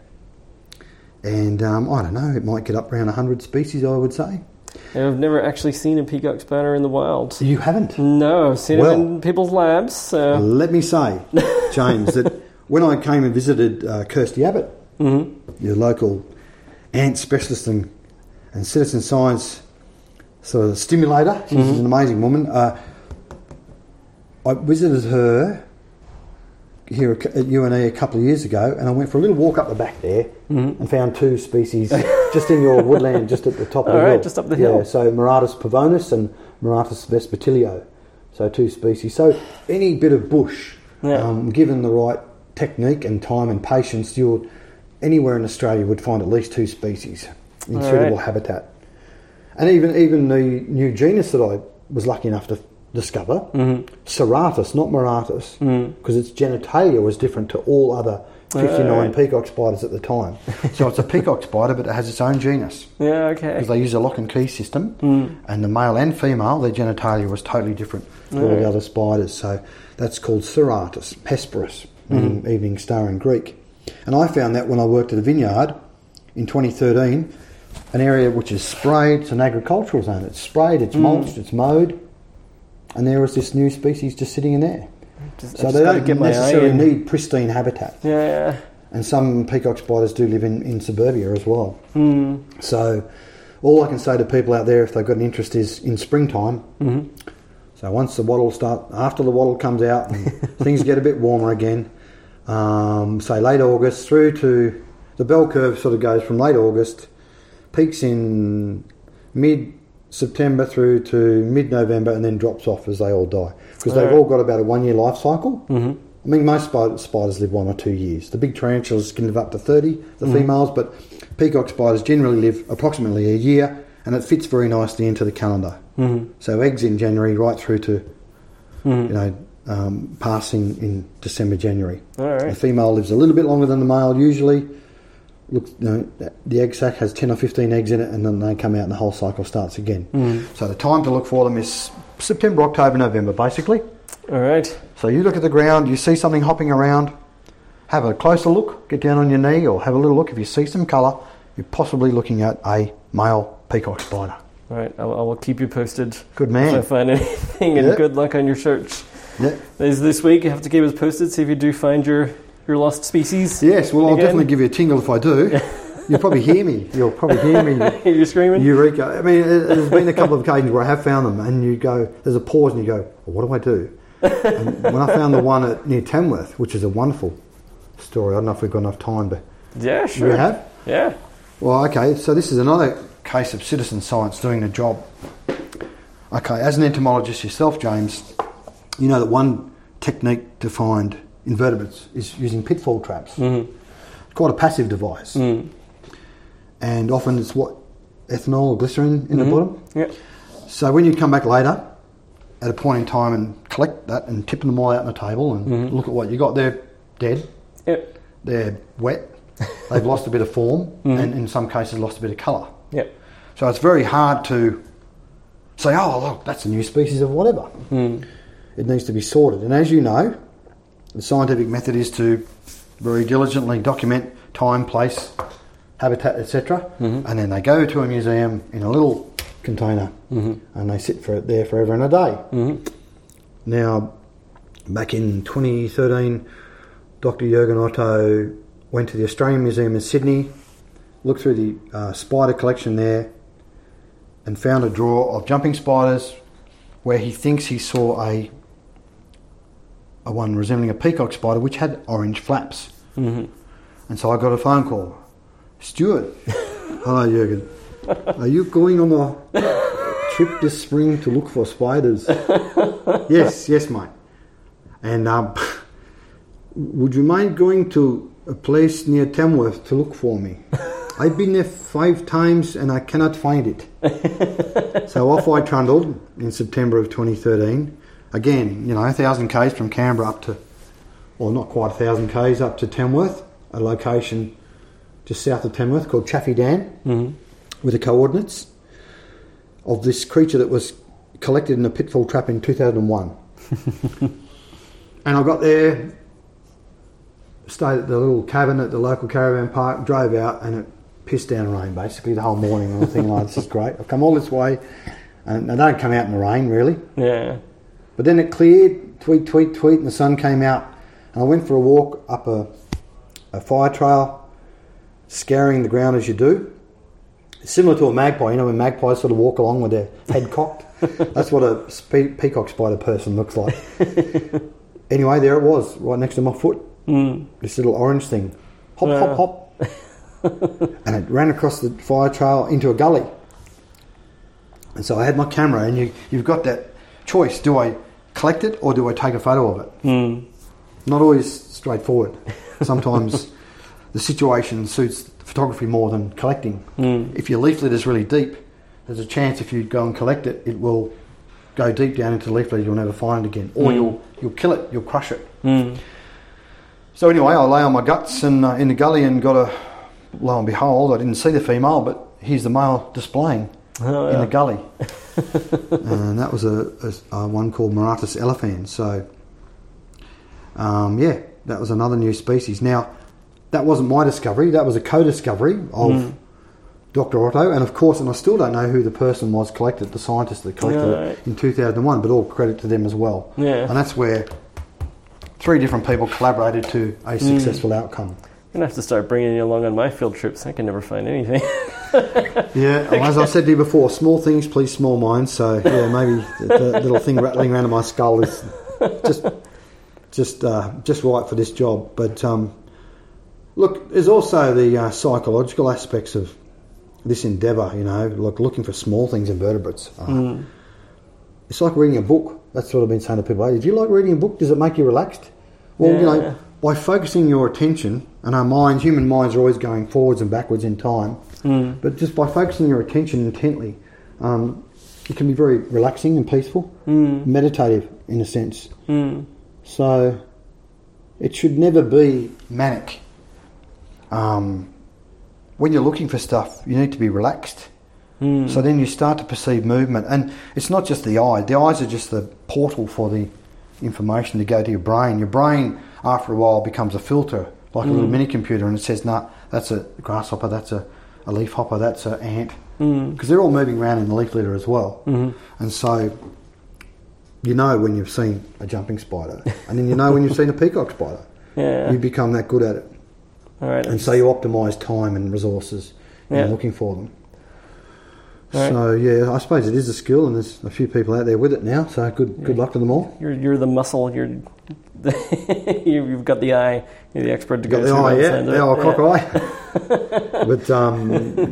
And um, I don't know, it might get up around 100 species, I would say. And I've never actually seen a peacock spider in the wild. You haven't? No, I've seen Well- it in people's labs. So. Let me say, James, that when I came and visited uh, Kirsty Abbott, Mm-hmm. your local ant specialist and, and citizen science sort of stimulator. She's an amazing woman. Uh, I visited her here at UNE a couple of years ago, and I went for a little walk up the back there and found two species just in your woodland, just at the top of the All right, hill. just up the yeah, hill. So Maratus pavonis and Maratus vespertilio. So two species. So any bit of bush, Yeah. um, given the right technique and time and patience, you'll anywhere in Australia would find at least two species in All suitable right. habitat. And even even the new genus that I was lucky enough to discover, Mm-hmm. Saratus, not Maratus, Mm. because its genitalia was different to all other 59 right. peacock spiders at the time. so it's a peacock spider, but it has its own genus Yeah, okay. because they use a lock and key system, Mm. and the male and female, their genitalia was totally different to all the other spiders. So that's called Saratus, Hesperus, meaning Mm. evening star in Greek. And I found that when I worked at a vineyard in 2013, an area which is sprayed, it's an agricultural zone. It's sprayed, Mm. it's mulched, it's mowed, and there was this new species just sitting in there. Just, So they don't get necessarily need pristine habitat. Yeah, yeah. And some peacock spiders do live in, in suburbia as well. Hmm. So, all I can say to people out there, if they've got an interest, is in springtime. Mm-hmm. So once the wattle start, after the wattle comes out things get a bit warmer again, um, say late August through to the bell curve sort of goes from late August, peaks in mid September through to mid November, and then drops off as they all die because they've Alright. all got about a one year life cycle. Mm-hmm. I mean, most spider, spiders live one or two years. The big tarantulas can live up to 30, the females, but peacock spiders generally live approximately a year, and it fits very nicely into the calendar. Mm-hmm. So eggs in January right through to, Mhm. you know, um, passing in December, January. All The female lives a little bit longer than the male usually. Look, you know, the egg sac has 10 or 15 eggs in it, and then they come out and the whole cycle starts again. Mm. So the time to look for them is September, October, November, basically. All right. So you look at the ground, you see something hopping around, have a closer look, get down on your knee or have a little look. If you see some colour, you're possibly looking at a male peacock spider. All right. I will, keep you posted Good man. if I find anything, and Yeah. good luck on your search. Is this week you have to keep us posted. See if you do find your your lost species. Yes, well, I'll Again? definitely give you a tingle if I do. You'll probably hear me. You'll probably hear me. You're screaming. Eureka. I mean, there's been a couple of occasions where I have found them, and you go, there's a pause, and you go, well, what do I do? and when I found the one at near Tamworth, which is a wonderful story, I don't know if we've got enough time to. yeah, sure. We have? Yeah. Well, okay, so this is another case of citizen science doing the job. Okay, as an entomologist yourself, James, you know that one technique to find invertebrates is using pitfall traps. Mm-hmm. It's quite a passive device, Mm. and often it's what ethanol or glycerin in the bottom. Yeah. So when you come back later, at a point in time, and collect that and tip them all out on the table and look at what you got, they're dead, Yeah. they're wet, they've lost a bit of form, and in some cases lost a bit of colour. Yeah. So it's very hard to say, oh, look, that's a new species of whatever. Mm. It needs to be sorted. And as you know, the scientific method is to very diligently document time, place, habitat, etc. And then they go to a museum in a little container and they sit for it there forever and a day. Mm-hmm. Now, back in 2013, Dr. Jürgen Otto went to the Australian Museum in Sydney, looked through the uh, spider collection there, and found a drawer of jumping spiders where he thinks he saw a, a one resembling a peacock spider which had orange flaps. Mm-hmm. And so I got a phone call. Stuart, hello Jürgen, are you going on a trip this spring to look for spiders? yes, yes, mate. And um, would you mind going to a place near Tamworth to look for me? I've been there five times and I cannot find it. so off I trundled in September of 2013. Again, you know, a thousand k's from Canberra up to, or not quite a thousand k's up to Tamworth, a location just south of Tamworth called Chaffey Dam, Mm-hmm. with the coordinates of this creature that was collected in a pitfall trap in 2001. and I got there, stayed at the little cabin at the local caravan park, drove out, and it pissed down rain basically the whole morning. And I'm thinking, oh, this is great. I've come all this way, and I don't come out in the rain really. Yeah. But then it cleared, tweet, tweet, tweet, and the sun came out. And I went for a walk up a, a fire trail, scouring the ground as you do. It's similar to a magpie. You know, when magpies sort of walk along with their head cocked. That's what a spe- peacock spider person looks like. anyway, there it was, right next to my foot. Mm. This little orange thing, hop, Yeah. hop, hop, and it ran across the fire trail into a gully. And so I had my camera, and you, you've got that choice: do I collect it or do I take a photo of it? Mm. Not always straightforward. Sometimes the situation suits photography more than collecting. Mm. If your leaflet is really deep, there's a chance if you go and collect it, it will go deep down into the leaflet. You'll never find it again, or Mm. you'll you'll kill it. You'll crush it. Mm. So anyway, I lay on my guts and uh, in the gully and got a. Lo and behold, I didn't see the female, but here's the male displaying Oh, in yeah. the gully, and that was a, a, a one called Maratus elephans. So, um, yeah, that was another new species. Now, that wasn't my discovery; that was a co-discovery of Mm. Dr. Otto, and of course, and I still don't know who the person was collected, the scientist that collected Yeah, right. it in 2001, but all credit to them as well. Yeah. And that's where three different people collaborated to a Mm. successful outcome. I'm gonna have to start bringing you along on my field trips. I can never find anything. Yeah, well, as I said to you before, small things please small minds. So yeah, maybe the, the little thing rattling around in my skull is just just uh, just right for this job. But um, look, there's also the uh, psychological aspects of this endeavour. You know, like looking for small things in vertebrates. Uh, Mm. It's like reading a book. That's what I've been saying to people. Hey, do you like reading a book? Does it make you relaxed? Well, you know, by focusing your attention, and our minds, human minds, are always going forwards and backwards in time. Mm. But just by focusing your attention intently, um, it can be very relaxing and peaceful, Mm. meditative in a sense. Mm. So it should never be manic. Um, when you're looking for stuff, you need to be relaxed. Mm. So then you start to perceive movement, and it's not just the eye. The eyes are just the portal for the information to go to your brain. Your brain, after a while, becomes a filter, like a little Mm. mini computer, and it says, "Nah, that's a grasshopper. That's a, a leaf hopper. That's an ant." Mm. Because they're all moving around in the leaf litter as well, Mhm. and so you know when you've seen a jumping spider, and then you know when you've seen a peacock spider. Yeah. You become that good at it, All right. and so you optimise time and resources Yeah. in looking for them. Right. So yeah, I suppose it is a skill, and there's a few people out there with it now. So good, good luck to them all. You're you're the muscle. You're you've got the eye. You're the expert to go the eye, yeah, the old cock eye. but um,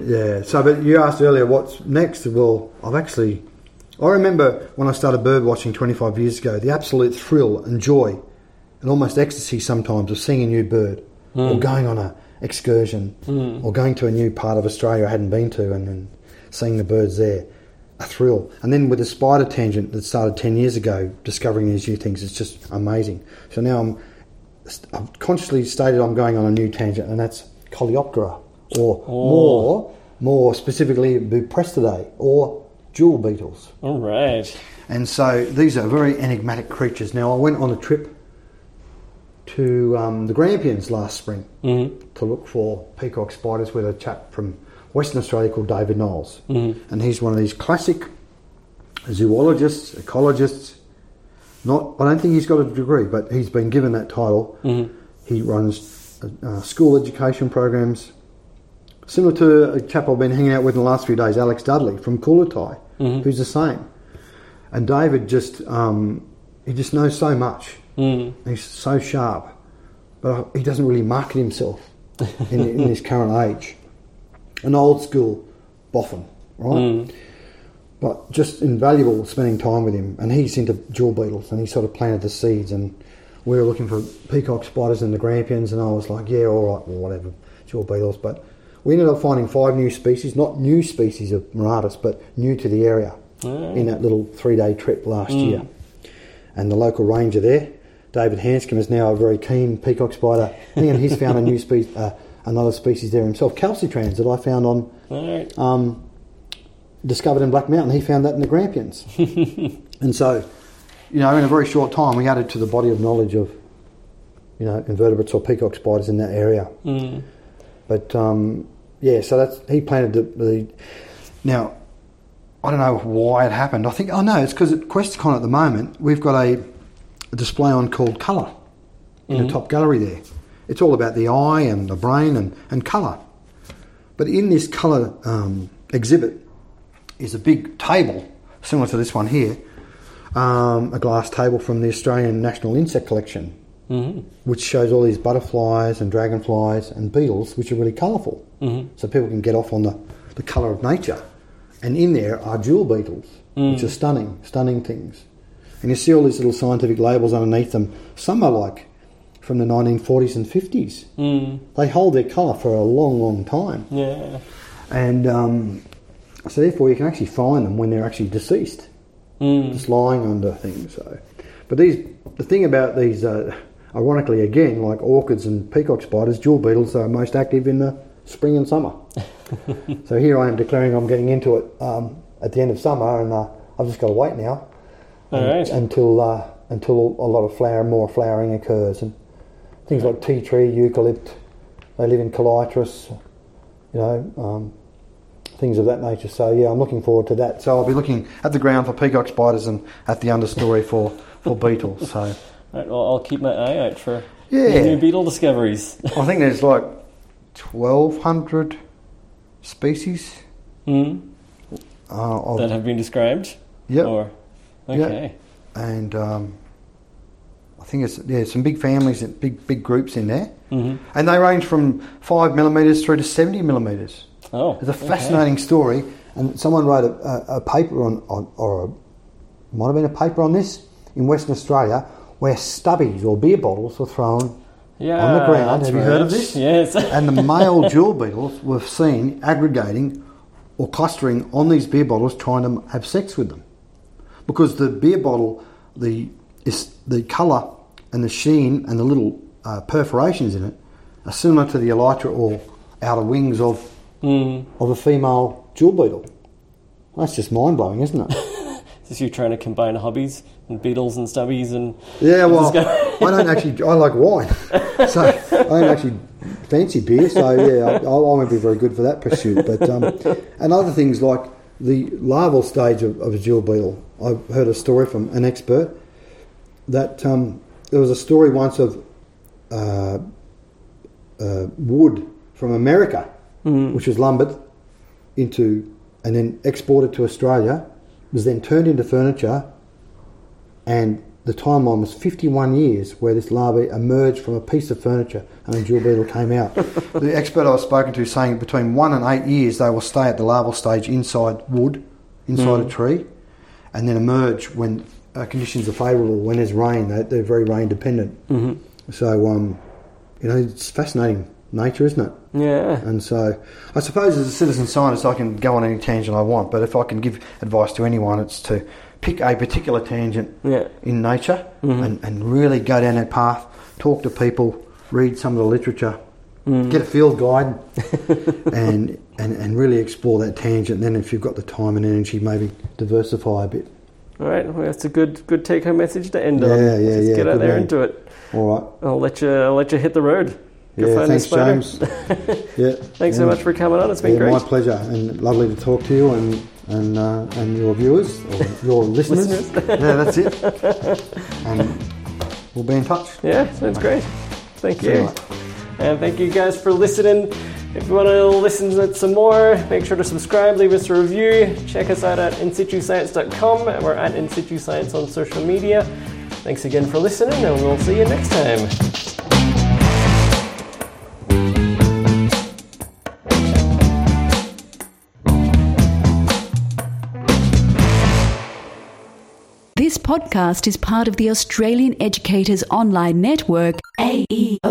yeah, so but you asked earlier what's next. Well, I've actually, I remember when I started bird watching 25 years ago, the absolute thrill and joy, and almost ecstasy sometimes of seeing a new bird, or Mm. going on a excursion, Mm. or going to a new part of Australia I hadn't been to, and then seeing the birds there. A thrill, and then with the spider tangent that started ten years ago, discovering these new things, it's just amazing. So now I'm I've consciously stated I'm going on a new tangent, and that's Coleoptera, or Oh. more, more specifically Buprestidae, or jewel beetles. All right. And so these are very enigmatic creatures. Now I went on a trip to um, the Grampians last spring Mm-hmm. to look for peacock spiders with a chap from Western Australia called David Knowles, Mm-hmm. and he's one of these classic zoologists, ecologists. Not, I don't think he's got a degree, but he's been given that title. Mm-hmm. He runs uh, uh, school education programs, similar to a chap I've been hanging out with in the last few days, Alex Dudley from Coolatai, Mhm. who's the same. And David just, um, he just knows so much. Mm-hmm. He's so sharp, but he doesn't really market himself in, in his current age. An old school boffin, right? Mm. But just invaluable spending time with him. And he's into jewel beetles, and he sort of planted the seeds. And we were looking for peacock spiders in the Grampians, and I was like, yeah, all right, well, whatever, jewel beetles. But we ended up finding five new species, not new species of Maratus, but new to the area All in that little three day trip last Mm. year. And the local ranger there, David Hanscom, is now a very keen peacock spider, and he's found a new species, uh, another species there himself, calcitrans, that I found on right. um, discovered in Black Mountain. He found that in the Grampians, and so you know, in a very short time, we added to the body of knowledge of you know invertebrates or peacock spiders in that area. Mm. But um, yeah, so that's he planted the, the. Now, I don't know why it happened. I think oh no, it's because at Questacon at the moment we've got a, display on called Colour in Mhm. the top gallery there. It's all about the eye and the brain and, and colour. But in this colour um, exhibit is a big table similar to this one here, um, a glass table from the Australian National Insect Collection, Mm-hmm. which shows all these butterflies and dragonflies and beetles, which are really colourful. Mm-hmm. So people can get off on the, the colour of nature. And in there are jewel beetles, which are stunning, stunning things. And you see all these little scientific labels underneath them. Some are like from the 1940s and 50s. Mm. They hold their colour for a long, long time. Yeah. And um, so therefore you can actually find them when they're actually deceased, Mm. just lying under things. So, but these, the thing about these, uh, ironically again, like orchids and peacock spiders, jewel beetles are most active in the spring and summer. so here I am declaring I'm getting into it um, at the end of summer, and uh, I've just got to wait now All right. until uh, until a lot of flower, more flowering occurs, and things like tea tree, eucalypt, they live in callitris, you know, um, things of that nature. So yeah, I'm looking forward to that. So I'll be looking at the ground for peacock spiders and at the understory for for beetles. So Right, well, I'll keep my eye out for Yeah. new beetle discoveries. I think there's like 1,200 species. mm. Uh, of, That have been described? Yeah. Okay. and um, think it's yeah some big families, and big big groups in there, hmm and they range from five millimeters through to 70 millimeters. Oh. It's a okay. fascinating story, and someone wrote a, a, a paper on, on or a, might have been a paper on this in Western Australia where stubbies or beer bottles were thrown, Yeah, on the ground. Have you heard of this? Yes. and the male jewel beetles were seen aggregating or clustering on these beer bottles, trying to have sex with them, because the beer bottle, the is the colour and the sheen and the little uh, perforations in it are similar to the elytra or outer wings of mm. of a female jewel beetle. That's just mind blowing, isn't it? Just you trying to combine hobbies and beetles and stubbies and Yeah, well, I don't actually. I like wine, so I don't actually fancy beer. So yeah, I, I won't be very good for that pursuit. But um, and other things like the larval stage of, of a jewel beetle. I've heard a story from an expert that um, there was a story once of uh, uh, wood from America, which was lumbered into and then exported to Australia, was then turned into furniture, and the timeline was 51 years where this larvae emerged from a piece of furniture and a jewel beetle came out. the expert I was spoken to saying between one and eight years they will stay at the larval stage inside wood, inside a tree, and then emerge when uh, conditions are favourable, when there's rain. They, they're very rain dependent. Mm-hmm. So, um, you know, it's fascinating nature, isn't it? yeah. And so, I suppose as a citizen scientist, I can go on any tangent I want. But if I can give advice to anyone, it's to pick a particular tangent Yeah. in nature and, and really go down that path, talk to people, read some of the literature, get a field guide, and, and and really explore that tangent. Then, if you've got the time and energy, maybe diversify a bit. All right. Well, that's a good good take home message to end on. Yeah, yeah, Just yeah, Get out there man. and do it. All right. I'll let you. I'll let you hit the road. Yeah, thanks. James. yeah. Thanks so much for coming on. It's been Yeah, great. my pleasure, and lovely to talk to you and and uh, and your viewers or your listeners. Listeners. yeah, that's it. And we'll be in touch. Yeah, sounds great. Thank See you you. And thank you guys for listening. If you want to listen to it some more, make sure to subscribe, leave us a review. Check us out at insituscience.com. and We're at Insitu Science on social media. Thanks again for listening, and we'll see you next time. This podcast is part of the Australian Educators Online Network, aeon.net.au.